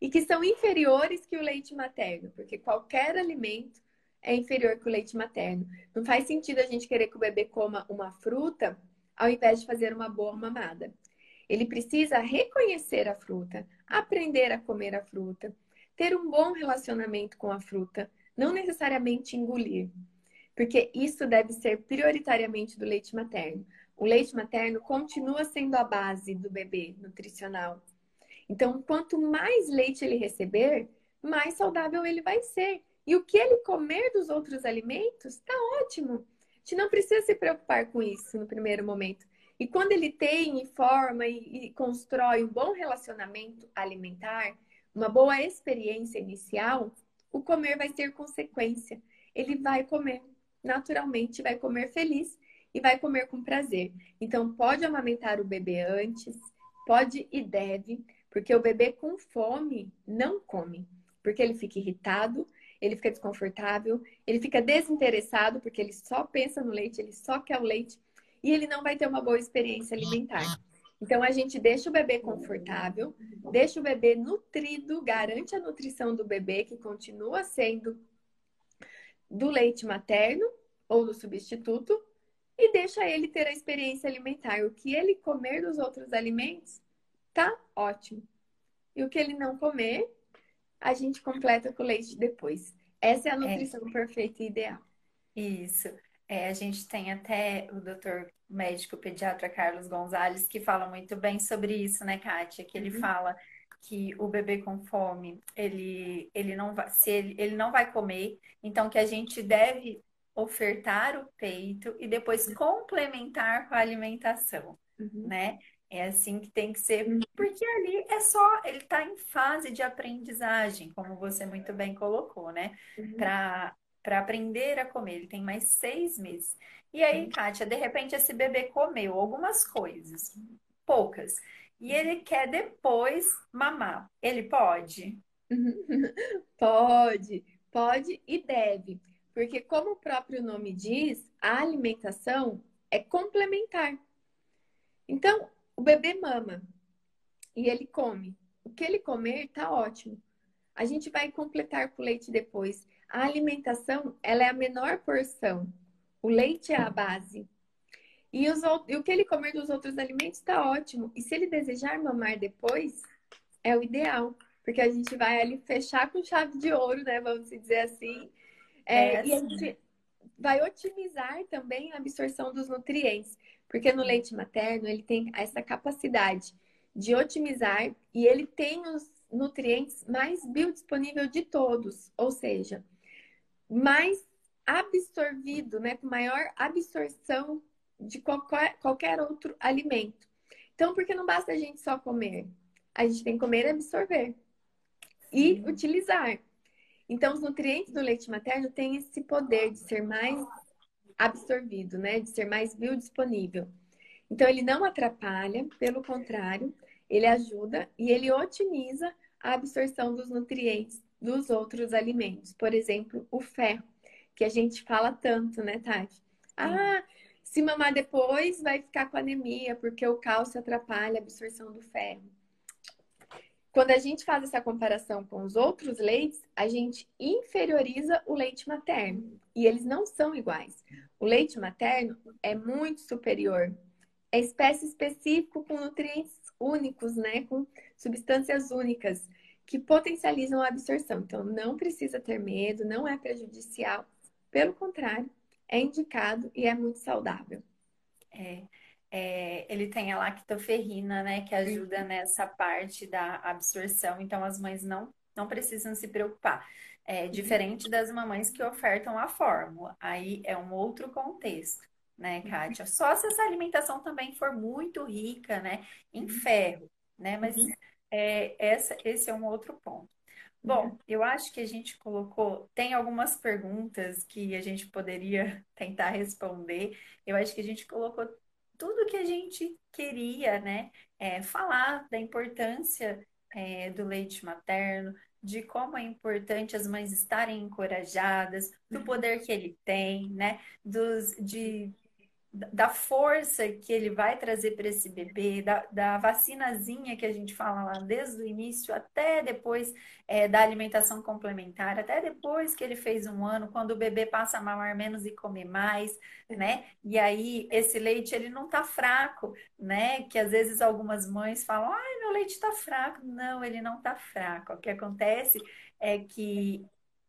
e que são inferiores que o leite materno, porque qualquer alimento é inferior que o leite materno. Não faz sentido a gente querer que o bebê coma uma fruta ao invés de fazer uma boa mamada. Ele precisa reconhecer a fruta, aprender a comer a fruta, ter um bom relacionamento com a fruta, não necessariamente engolir. Porque isso deve ser prioritariamente do leite materno. O leite materno continua sendo a base do bebê nutricional. Então, quanto mais leite ele receber, mais saudável ele vai ser. E o que ele comer dos outros alimentos, está ótimo. A gente não precisa se preocupar com isso no primeiro momento. E quando ele tem e forma e, e constrói um bom relacionamento alimentar, uma boa experiência inicial, o comer vai ter consequência. Ele vai comer naturalmente, vai comer feliz e vai comer com prazer. Então, pode amamentar o bebê antes, pode e deve, porque o bebê com fome não come, porque ele fica irritado, ele fica desconfortável, ele fica desinteressado, porque ele só pensa no leite, ele só quer o leite, e ele não vai ter uma boa experiência alimentar. Então a gente deixa o bebê confortável, deixa o bebê nutrido, garante a nutrição do bebê, que continua sendo do leite materno, ou do substituto e deixa ele ter a experiência alimentar. O que ele comer dos outros alimentos, tá ótimo. E o que ele não comer, a gente completa com leite depois. Essa é a é. nutrição é. perfeita e ideal. Isso. É, a gente tem até o doutor médico pediatra Carlos Gonzalez que fala muito bem sobre isso, né, Kátia? Que ele uhum. fala que o bebê com fome, ele, ele não vai, se ele, ele não vai comer, então que a gente deve ofertar o peito e depois complementar com a alimentação, uhum. né? É assim que tem que ser, uhum. porque ali é só, ele está em fase de aprendizagem, como você muito bem colocou, né? Uhum. Para para aprender a comer. Ele tem mais seis meses. E aí, uhum. Kátia, de repente esse bebê comeu algumas coisas, poucas, e ele quer depois mamar. Ele pode? pode, pode e deve. Porque, como o próprio nome diz, a alimentação é complementar. Então, o bebê mama e ele come. O que ele comer tá ótimo. A gente vai completar com leite depois. A alimentação, ela é a menor porção. O leite é a base. E, os, e o que ele comer dos outros alimentos está ótimo. E se ele desejar mamar depois, é o ideal. Porque a gente vai ali fechar com chave de ouro, né? Vamos dizer assim. É, é assim. E a gente vai otimizar também a absorção dos nutrientes. Porque no leite materno ele tem essa capacidade de otimizar e ele tem os nutrientes mais biodisponível de todos, ou seja, mais absorvido, né, com maior absorção de qualquer, qualquer outro alimento. Então, porque não basta a gente só comer, a gente tem que comer e absorver. E utilizar. Então, os nutrientes do leite materno têm esse poder de ser mais absorvido, né? De ser mais biodisponível. Então, ele não atrapalha, pelo contrário, ele ajuda e ele otimiza a absorção dos nutrientes dos outros alimentos. Por exemplo, o ferro, que a gente fala tanto, né, Tati? Ah, se mamar depois vai ficar com anemia, porque o cálcio atrapalha a absorção do ferro. Quando a gente faz essa comparação com os outros leites, a gente inferioriza o leite materno. E eles não são iguais. O leite materno é muito superior. É espécie específica com nutrientes únicos, né? Com substâncias únicas que potencializam a absorção. Então, não precisa ter medo, não é prejudicial. Pelo contrário, é indicado e é muito saudável. É, é, ele tem a lactoferrina, né, que ajuda nessa parte da absorção. Então, as mães não, não precisam se preocupar. É diferente das mamães que ofertam a fórmula. Aí é um outro contexto, né, Kátia? Só se essa alimentação também for muito rica, né, em uhum. ferro, né? Mas uhum. é, essa, esse é um outro ponto. Bom, uhum. eu acho que a gente colocou, tem algumas perguntas que a gente poderia tentar responder. Eu acho que a gente colocou tudo que a gente queria, né? É, falar da importância é, do leite materno, de como é importante as mães estarem encorajadas, do uhum. poder que ele tem, né? Dos, de da força que ele vai trazer para esse bebê, da, da, vacinazinha que a gente fala lá desde o início até depois é, da alimentação complementar, até depois que ele fez um ano, quando o bebê passa a mamar menos e comer mais, né? E aí esse leite ele não tá fraco, né? Que às vezes algumas mães falam, ai, meu leite tá fraco. Não, ele não tá fraco. O que acontece é que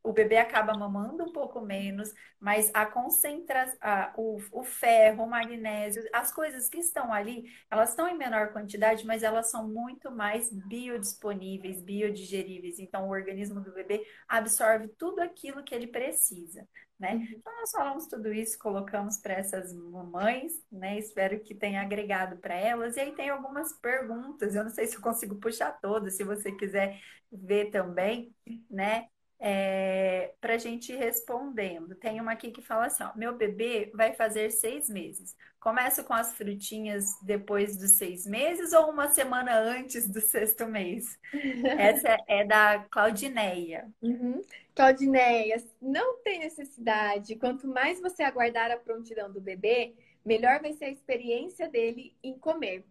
o bebê acaba mamando um pouco menos, mas a concentração, o, o ferro, o magnésio, as coisas que estão ali, elas estão em menor quantidade, mas elas são muito mais biodisponíveis, biodigeríveis. Então, o organismo do bebê absorve tudo aquilo que ele precisa. Né? Uhum. Então, nós falamos tudo isso, colocamos para essas mamães, né? Espero que tenha agregado para elas. E aí tem algumas perguntas, eu não sei se eu consigo puxar todas, se você quiser ver também, né? É, para a gente ir respondendo. Tem uma aqui que fala assim: ó, meu bebê vai fazer seis meses. Começo com as frutinhas depois dos seis meses ou uma semana antes do sexto mês? Essa é da Claudineia. Uhum. Claudineia, não tem necessidade. Quanto mais você aguardar a prontidão do bebê, melhor vai ser a experiência dele em comer.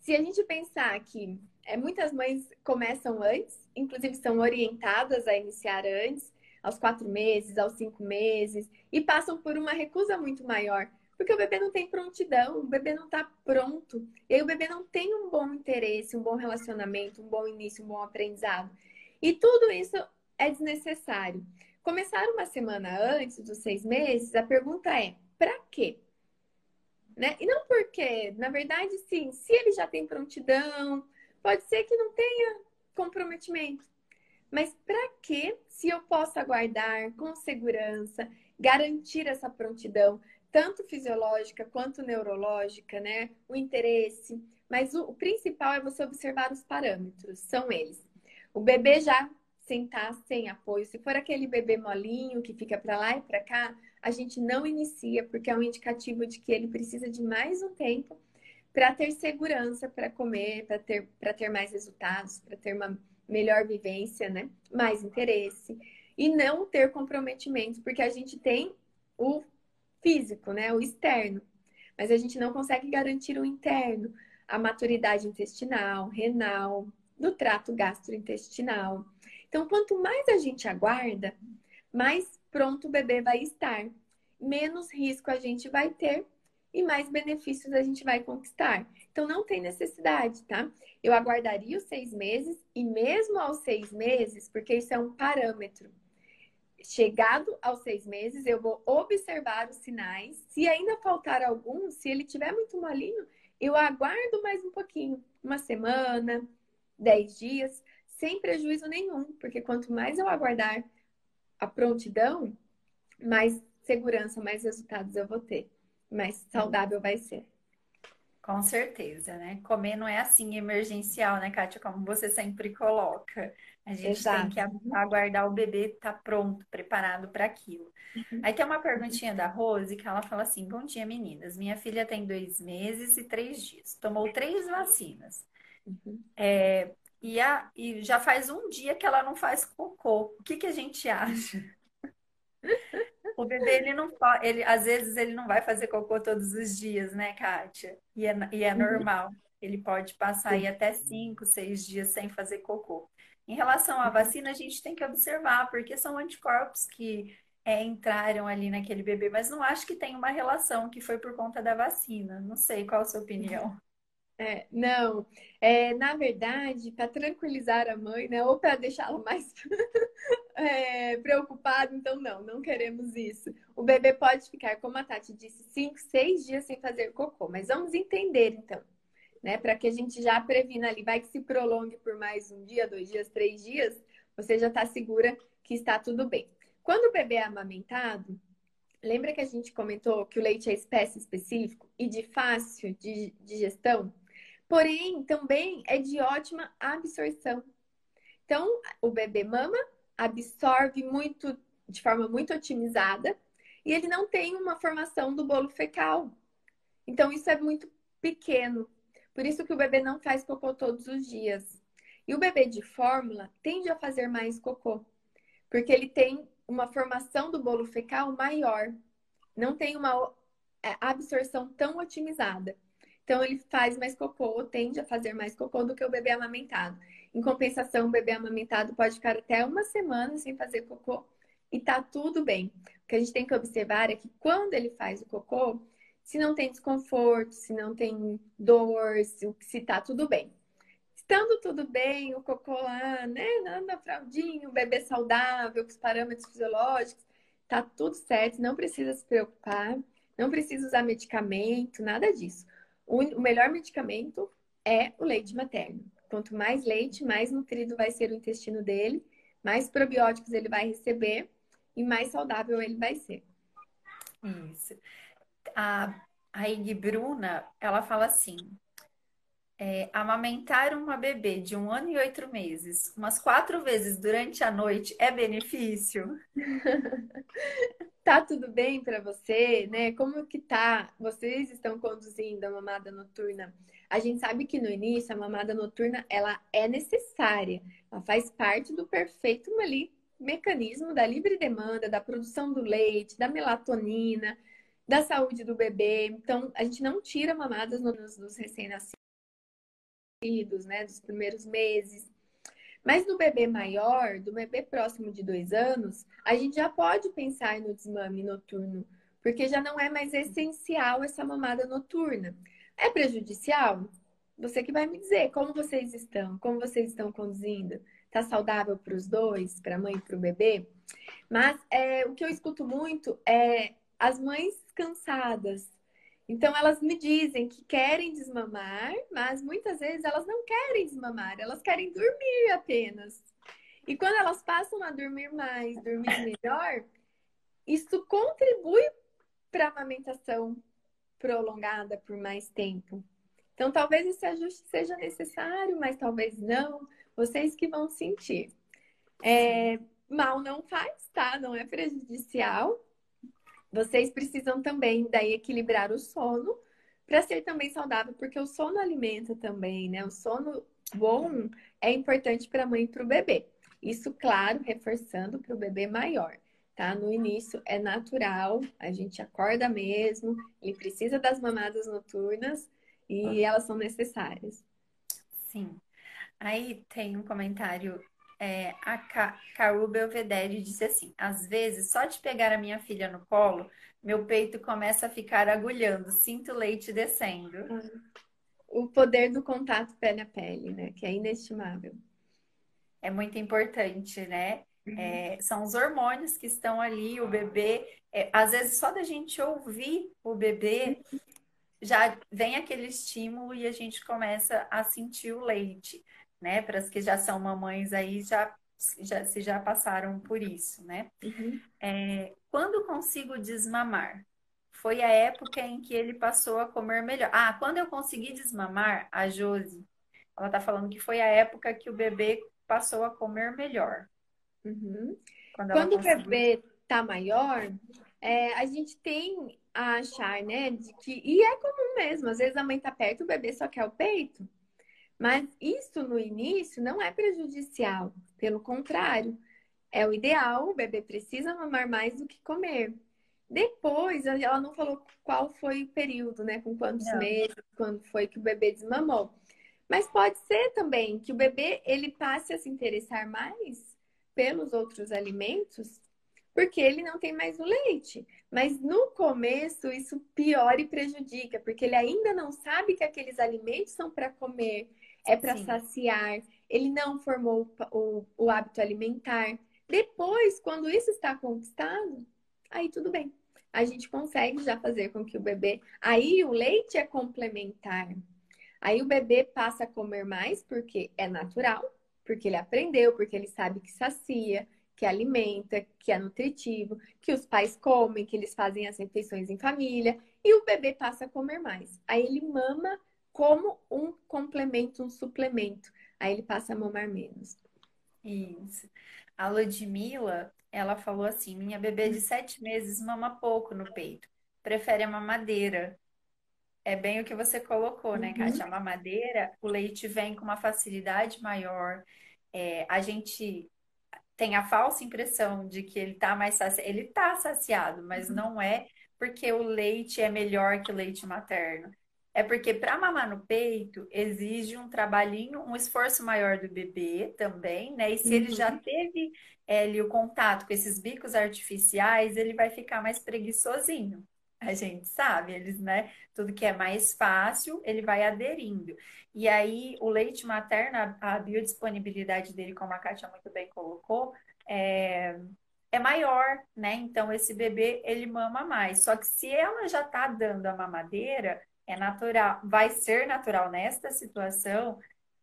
Se a gente pensar que é, muitas mães começam antes, inclusive são orientadas a iniciar antes, aos quatro meses, aos cinco meses, e passam por uma recusa muito maior. Porque o bebê não tem prontidão, o bebê não está pronto. E aí o bebê não tem um bom interesse, um bom relacionamento, um bom início, um bom aprendizado. E tudo isso é desnecessário. Começar uma semana antes dos seis meses, a pergunta é: para quê? Né? E não porque, na verdade, sim, se ele já tem prontidão, pode ser que não tenha comprometimento. Mas para que, se eu posso aguardar com segurança, garantir essa prontidão, tanto fisiológica quanto neurológica, né? O interesse. Mas o, o principal é você observar os parâmetros, são eles. O bebê já sentar sem apoio, se for aquele bebê molinho que fica para lá e para cá, a gente não inicia, porque é um indicativo de que ele precisa de mais um tempo para ter segurança para comer, para ter, ter mais resultados, para ter uma melhor vivência, né? Mais interesse. E não ter comprometimento, porque a gente tem o físico, né? O externo. Mas a gente não consegue garantir o interno, a maturidade intestinal, renal, do trato gastrointestinal. Então, quanto mais a gente aguarda, mais pronto o bebê vai estar, menos risco a gente vai ter e mais benefícios a gente vai conquistar. Então, não tem necessidade, tá? Eu aguardaria os seis meses e mesmo aos seis meses, porque isso é um parâmetro. Chegado aos seis meses, eu vou observar os sinais. Se ainda faltar algum, se ele tiver muito molinho, eu aguardo mais um pouquinho, uma semana, dez dias, sem prejuízo nenhum, porque quanto mais eu aguardar a prontidão, mais segurança, mais resultados eu vou ter, mais saudável vai ser. Com certeza, né? Comer não é assim emergencial, né, Kátia? Como você sempre coloca. A gente Exato. tem que aguardar o bebê estar tá pronto, preparado para aquilo. Uhum. Aí tem uma perguntinha da Rose que ela fala assim: Bom dia, meninas. Minha filha tem dois meses e três dias. Tomou três vacinas. Uhum. É, e, a, e já faz um dia que ela não faz cocô. O que, que a gente acha? O bebê, ele não ele às vezes ele não vai fazer cocô todos os dias, né, Kátia? E é, e é uhum. normal. Ele pode passar aí até cinco, seis dias sem fazer cocô. Em relação à vacina, a gente tem que observar, porque são anticorpos que é, entraram ali naquele bebê, mas não acho que tem uma relação que foi por conta da vacina. Não sei qual a sua opinião. É, não, é, na verdade, para tranquilizar a mãe, né, ou para deixá-la mais é, preocupada, então não, não queremos isso. O bebê pode ficar, como a Tati disse, cinco, seis dias sem fazer cocô, mas vamos entender então, né, para que a gente já previna ali, vai que se prolongue por mais um dia, dois dias, três dias, você já está segura que está tudo bem. Quando o bebê é amamentado, lembra que a gente comentou que o leite é espécie específico e de fácil digestão? Porém também é de ótima absorção. Então, o bebê mama, absorve muito, de forma muito otimizada, e ele não tem uma formação do bolo fecal. Então, isso é muito pequeno. Por isso que o bebê não faz cocô todos os dias. E o bebê de fórmula tende a fazer mais cocô, porque ele tem uma formação do bolo fecal maior, não tem uma é, absorção tão otimizada. Então, ele faz mais cocô, tende a fazer mais cocô do que o bebê amamentado. Em compensação, o bebê amamentado pode ficar até uma semana sem fazer cocô e tá tudo bem. O que a gente tem que observar é que quando ele faz o cocô, se não tem desconforto, se não tem dor, se, se tá tudo bem. Estando tudo bem, o cocô lá, né, anda fraldinho, o bebê saudável, com os parâmetros fisiológicos, tá tudo certo, não precisa se preocupar, não precisa usar medicamento, nada disso o melhor medicamento é o leite materno. Quanto mais leite, mais nutrido vai ser o intestino dele, mais probióticos ele vai receber e mais saudável ele vai ser. Isso. A, a Ig Bruna, ela fala assim: é, amamentar uma bebê de um ano e oito meses umas quatro vezes durante a noite é benefício? tá tudo bem para você, né? Como que tá? Vocês estão conduzindo a mamada noturna? A gente sabe que no início a mamada noturna ela é necessária, ela faz parte do perfeito ali mecanismo da livre demanda, da produção do leite, da melatonina, da saúde do bebê. Então, a gente não tira mamadas nos, nos recém-nascidos, né, dos primeiros meses. Mas no bebê maior, do bebê próximo de dois anos, a gente já pode pensar no desmame noturno, porque já não é mais essencial essa mamada noturna. É prejudicial? Você que vai me dizer como vocês estão, como vocês estão conduzindo. Tá saudável para os dois, para a mãe e para o bebê? Mas é, o que eu escuto muito é as mães cansadas. Então elas me dizem que querem desmamar, mas muitas vezes elas não querem desmamar, elas querem dormir apenas. E quando elas passam a dormir mais, dormir melhor, isso contribui para a amamentação prolongada por mais tempo. Então, talvez esse ajuste seja necessário, mas talvez não. Vocês que vão sentir. É, mal não faz, tá? Não é prejudicial. Vocês precisam também daí equilibrar o sono para ser também saudável, porque o sono alimenta também, né? O sono bom é importante para a mãe e para o bebê. Isso, claro, reforçando para o bebê maior tá? No início é natural, a gente acorda mesmo, ele precisa das mamadas noturnas e elas são necessárias. Sim. Aí tem um comentário, é, a Caru Belvedere disse assim: às vezes, só de pegar a minha filha no colo, meu peito começa a ficar agulhando, sinto leite descendo. O poder do contato pele a pele, né? Que é inestimável. É muito importante, né? Uhum. É, são os hormônios que estão ali, o bebê. É, às vezes, só da gente ouvir o bebê, já vem aquele estímulo e a gente começa a sentir o leite, né? Para as que já são mamães aí, já, já, se já passaram por isso, né? Uhum. É, quando consigo desmamar? Foi a época em que ele passou a comer melhor. Ah, quando eu consegui desmamar, a Josi, ela tá falando que foi a época que o bebê passou a comer melhor. Uhum. Quando, Quando o bebê tá maior, é, a gente tem a achar, né, de que. E é comum mesmo, às vezes a mãe tá perto, o bebê só quer o peito. Mas isso no início não é prejudicial, pelo contrário, é o ideal, o bebê precisa mamar mais do que comer. Depois, ela não falou qual foi o período, né? Com quantos não. meses, quando foi que o bebê desmamou. Mas pode ser também que o bebê ele passe a se interessar mais pelos outros alimentos porque ele não tem mais o leite. Mas no começo isso piora e prejudica, porque ele ainda não sabe que aqueles alimentos são para comer, é para saciar, ele não formou o, o, hábito alimentar. Depois, quando isso está conquistado, aí tudo bem. A gente consegue já fazer com que o bebê. Aí o leite é complementar. Aí o bebê passa a comer mais, porque é natural, porque ele aprendeu, porque ele sabe que sacia, que alimenta, que é nutritivo, que os pais comem, que eles fazem as refeições em família, e o bebê passa a comer mais. Aí ele mama como um complemento, um suplemento. Aí ele passa a mamar menos. Isso. A Ludmilla, ela falou assim: minha bebê de sete meses mama pouco no peito, prefere a mamadeira é bem o que você colocou, né, Kátia? Uhum. A mamadeira, o leite vem com uma facilidade maior. É, a gente tem a falsa impressão de que ele tá mais saciado. Ele tá saciado, mas uhum. não é porque o leite é melhor que o leite materno. É porque para mamar no peito exige um trabalhinho, um esforço maior do bebê também, né? E se ele já uhum. teve é, ali, o contato com esses bicos artificiais, ele vai ficar mais preguiçosinho a gente sabe, eles, né? Tudo que é mais fácil, ele vai aderindo. E aí, o leite materno, a biodisponibilidade dele, como a Kátia muito bem colocou, é, é maior, né? Então, esse bebê, ele mama mais. Só que se ela já tá dando a mamadeira, é natural, vai ser natural nesta situação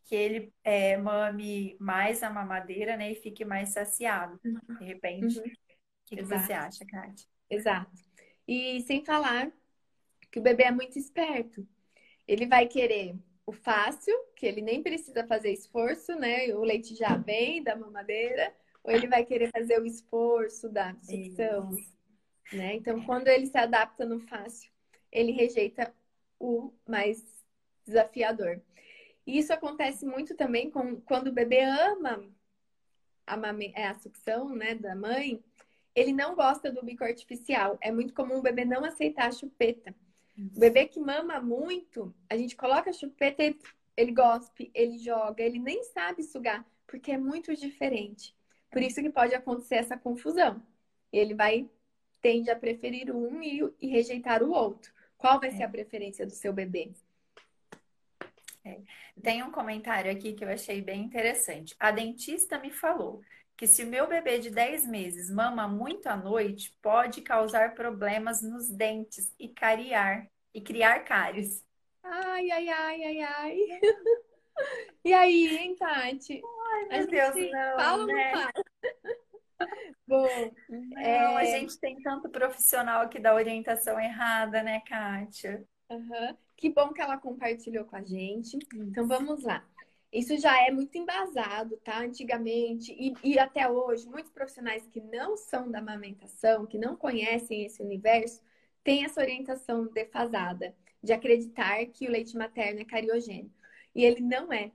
que ele é, mame mais a mamadeira, né? E fique mais saciado, de repente. Uhum. O que, que você acha, Kátia? Exato. E sem falar que o bebê é muito esperto. Ele vai querer o fácil, que ele nem precisa fazer esforço, né? O leite já vem da mamadeira, ou ele vai querer fazer o esforço da sucção, né? Então, quando ele se adapta no fácil, ele rejeita o mais desafiador. E isso acontece muito também com, quando o bebê ama a, é, a sucção né, da mãe, ele não gosta do bico artificial. É muito comum o bebê não aceitar a chupeta. O bebê que mama muito, a gente coloca a chupeta e ele gospe, ele joga, ele nem sabe sugar, porque é muito diferente. Por isso que pode acontecer essa confusão. Ele vai tende a preferir um e, e rejeitar o outro. Qual vai é. ser a preferência do seu bebê? É. Tem um comentário aqui que eu achei bem interessante. A dentista me falou que se o meu bebê de 10 meses mama muito à noite, pode causar problemas nos dentes e cariar e criar cáries. Ai, ai, ai, ai, ai. E aí, hein, Tati? Ai, meu Deus, não, fala né? Bom, não, é... a gente tem tanto profissional que dá orientação errada, né, Kátia? Uhum. Que bom que ela compartilhou com a gente. Então vamos lá. Isso já é muito embasado, tá? Antigamente e, e, até hoje, muitos profissionais que não são da amamentação, que não conhecem esse universo, têm essa orientação defasada de acreditar que o leite materno é cariogênico. E ele não é.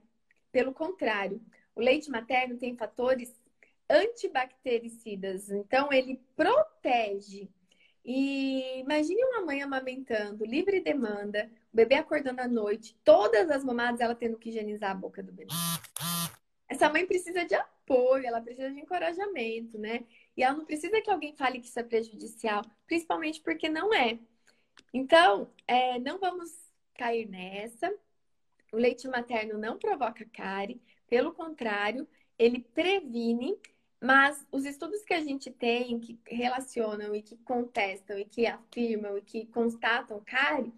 Pelo contrário, o leite materno tem fatores antibactericidas, então ele protege e imagine uma mãe amamentando, livre demanda, o bebê acordando à noite, todas as mamadas ela tendo que higienizar a boca do bebê. Essa mãe precisa de apoio, ela precisa de encorajamento, né? E ela não precisa que alguém fale que isso é prejudicial, principalmente porque não é. Então, é, não vamos cair nessa. O leite materno não provoca cárie, pelo contrário, ele previne mas os estudos que a gente tem, que relacionam e que contestam e que afirmam e que constatam cárie,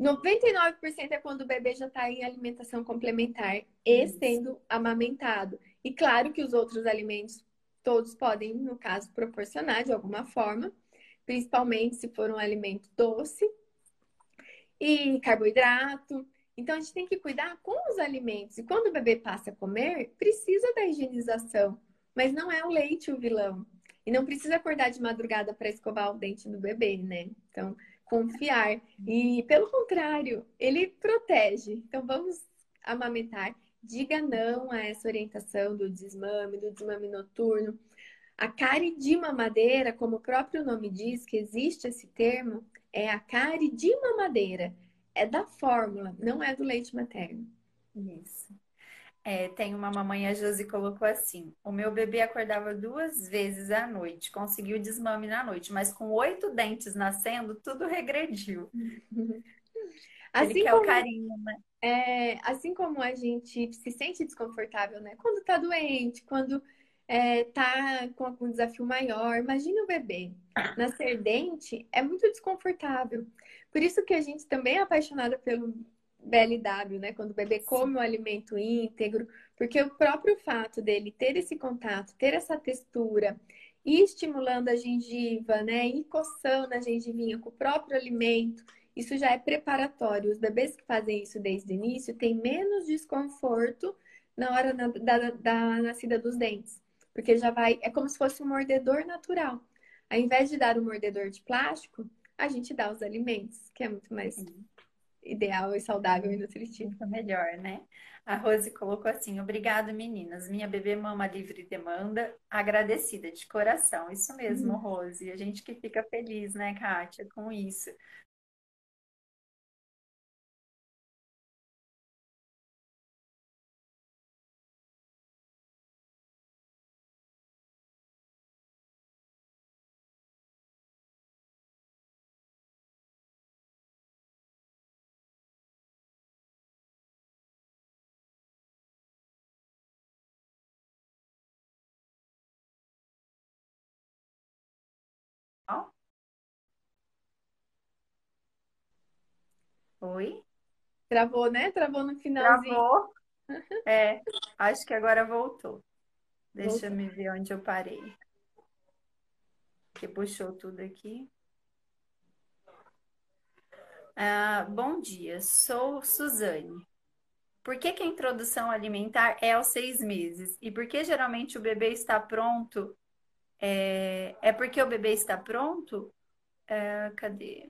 99% é quando o bebê já está em alimentação complementar e sendo amamentado. E claro que os outros alimentos todos podem, no caso, proporcionar de alguma forma, principalmente se for um alimento doce e carboidrato. Então a gente tem que cuidar com os alimentos. E quando o bebê passa a comer, precisa da higienização. Mas não é o leite o vilão. E não precisa acordar de madrugada para escovar o dente do bebê, né? Então, confiar. E, pelo contrário, ele protege. Então, vamos amamentar. Diga não a essa orientação do desmame, do desmame noturno. A cárie de mamadeira, como o próprio nome diz, que existe esse termo, é a cárie de mamadeira. É da fórmula, não é do leite materno. Isso. É, tem uma mamãe, a Josi colocou assim: o meu bebê acordava duas vezes à noite, conseguiu desmame na noite, mas com oito dentes nascendo, tudo regrediu. Assim Ele quer como, o carinho, né? É, assim como a gente se sente desconfortável, né? Quando tá doente, quando é, tá com algum desafio maior. Imagina o bebê. Nascer dente é muito desconfortável. Por isso que a gente também é apaixonada pelo BLW, né? Quando o bebê come o alimento íntegro, porque o próprio fato dele ter esse contato, ter essa textura, e estimulando a gengiva, né? E coçando a gengivinha com o próprio alimento, isso já é preparatório. Os bebês que fazem isso desde o início têm menos desconforto na hora da, da, da nascida dos dentes, porque já vai, é como se fosse um mordedor natural. Ao invés de dar um mordedor de plástico, a gente dá os alimentos, que é muito mais ideal e saudável e nutritivo. Melhor, né? A Rose colocou assim: Obrigado, meninas. Minha bebê mama livre demanda, agradecida de coração. Isso mesmo, uhum. Rose. A gente que fica feliz, né, Kátia, com isso. Oi? Travou, né? Travou no finalzinho. Travou. É, acho que agora voltou. Deixa eu me ver onde eu parei. Que puxou tudo aqui. Ah, bom dia, sou Suzane. Por que, que a introdução alimentar é aos seis meses? E por que geralmente o bebê está pronto? É, é porque o bebê está pronto? É, cadê?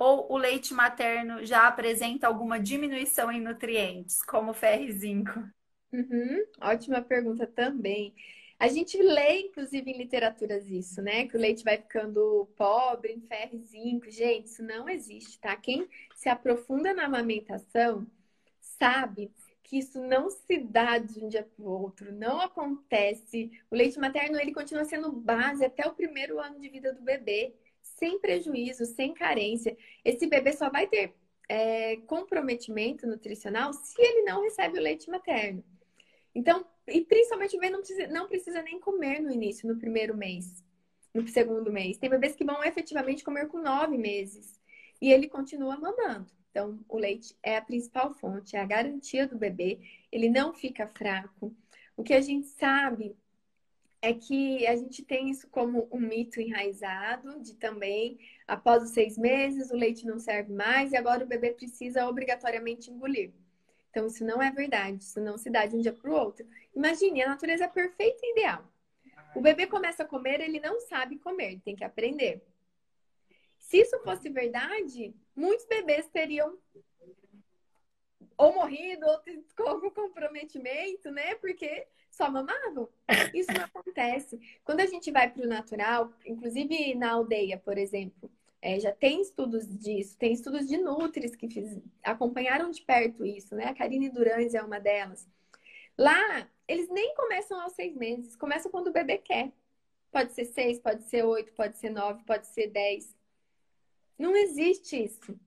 Ou o leite materno já apresenta alguma diminuição em nutrientes, como ferro e zinco? Uhum, ótima pergunta também. A gente lê, inclusive, em literaturas isso, né? Que o leite vai ficando pobre em ferro e zinco. Gente, isso não existe, tá? Quem se aprofunda na amamentação sabe que isso não se dá de um dia para o outro, não acontece. O leite materno ele continua sendo base até o primeiro ano de vida do bebê, sem prejuízo, sem carência. Esse bebê só vai ter é, comprometimento nutricional se ele não recebe o leite materno. Então, e principalmente o bebê não precisa, não precisa nem comer no início, no primeiro mês, no segundo mês. Tem bebês que vão efetivamente comer com nove meses e ele continua mamando. Então, o leite é a principal fonte, é a garantia do bebê, ele não fica fraco. O que a gente sabe é que a gente tem isso como um mito enraizado, de também, após os seis meses, o leite não serve mais e agora o bebê precisa obrigatoriamente engolir. Então, isso não é verdade, isso não se dá de um dia para o outro. Imagine, a natureza é perfeita e ideal. O bebê começa a comer, ele não sabe comer, ele tem que aprender. Se isso fosse verdade, muitos bebês teriam ou morrido ou com algum comprometimento, né? Porque só mamavam. Isso não acontece. Quando a gente vai para o natural, inclusive na aldeia, por exemplo, é, já tem estudos disso, tem estudos de nutris que fiz, acompanharam de perto isso, né? A Karine Durans é uma delas. Lá, eles nem começam aos seis meses, começam quando o bebê quer. Pode ser seis, pode ser oito, pode ser nove, pode ser dez. Não existe isso.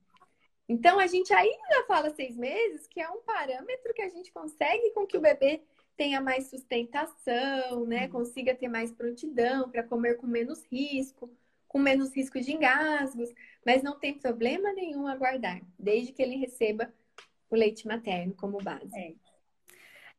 Então, a gente ainda fala seis meses, que é um parâmetro que a gente consegue com que o bebê tenha mais sustentação, né? Uhum. Consiga ter mais prontidão para comer com menos risco, com menos risco de engasgos, mas não tem problema nenhum aguardar, desde que ele receba o leite materno como base. É.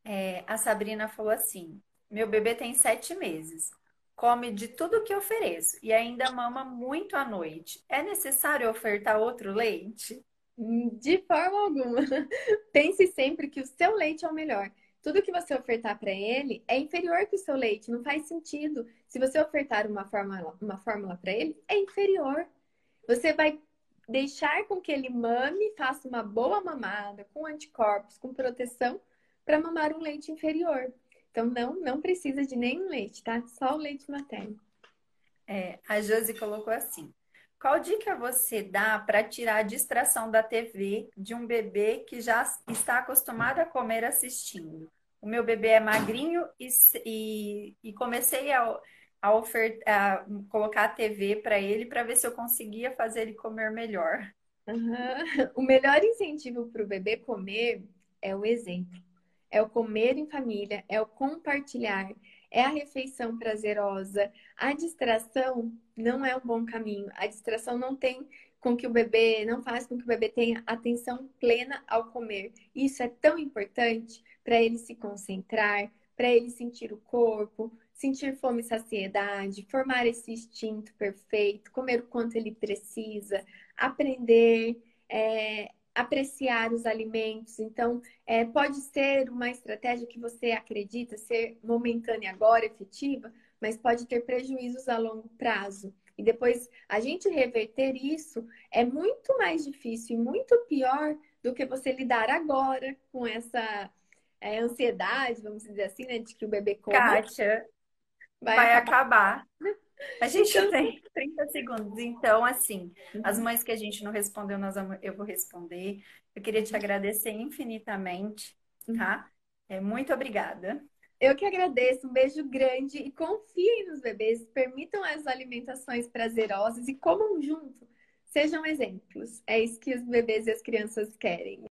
É, a Sabrina falou assim: meu bebê tem sete meses come de tudo que ofereço e ainda mama muito à noite. É necessário ofertar outro leite? De forma alguma. Pense sempre que o seu leite é o melhor. Tudo que você ofertar para ele é inferior que o seu leite, não faz sentido. Se você ofertar uma fórmula, uma fórmula para ele, é inferior. Você vai deixar com que ele mame, faça uma boa mamada, com anticorpos, com proteção, para mamar um leite inferior. Então, não, não precisa de nenhum leite, tá? Só o leite materno. É, a Josi colocou assim: qual dica você dá para tirar a distração da TV de um bebê que já está acostumado a comer assistindo? O meu bebê é magrinho e, e, e comecei a, a, colocar a TV para ele para ver se eu conseguia fazer ele comer melhor. Uhum. O melhor incentivo para o bebê comer é o exemplo é o comer em família, é o compartilhar, é a refeição prazerosa. A distração não é um bom caminho. A distração não tem com que o bebê, não faz com que o bebê tenha atenção plena ao comer. Isso é tão importante para ele se concentrar, para ele sentir o corpo, sentir fome e saciedade, formar esse instinto perfeito, comer o quanto ele precisa, aprender. É, apreciar os alimentos. Então, é, pode ser uma estratégia que você acredita ser momentânea agora, efetiva, mas pode ter prejuízos a longo prazo. E depois a gente reverter isso é muito mais difícil e muito pior do que você lidar agora com essa é, ansiedade, vamos dizer assim, né, de que o bebê come. Kátia, vai, vai acabar. acabar. A gente então... tem 30 segundos. Então, assim, as mães que a gente não respondeu, nós vamos, eu vou responder. Eu queria te agradecer infinitamente, tá? É, muito obrigada. Eu que agradeço, um beijo grande e confiem nos bebês, permitam as alimentações prazerosas e comam junto. Sejam exemplos. É isso que os bebês e as crianças querem.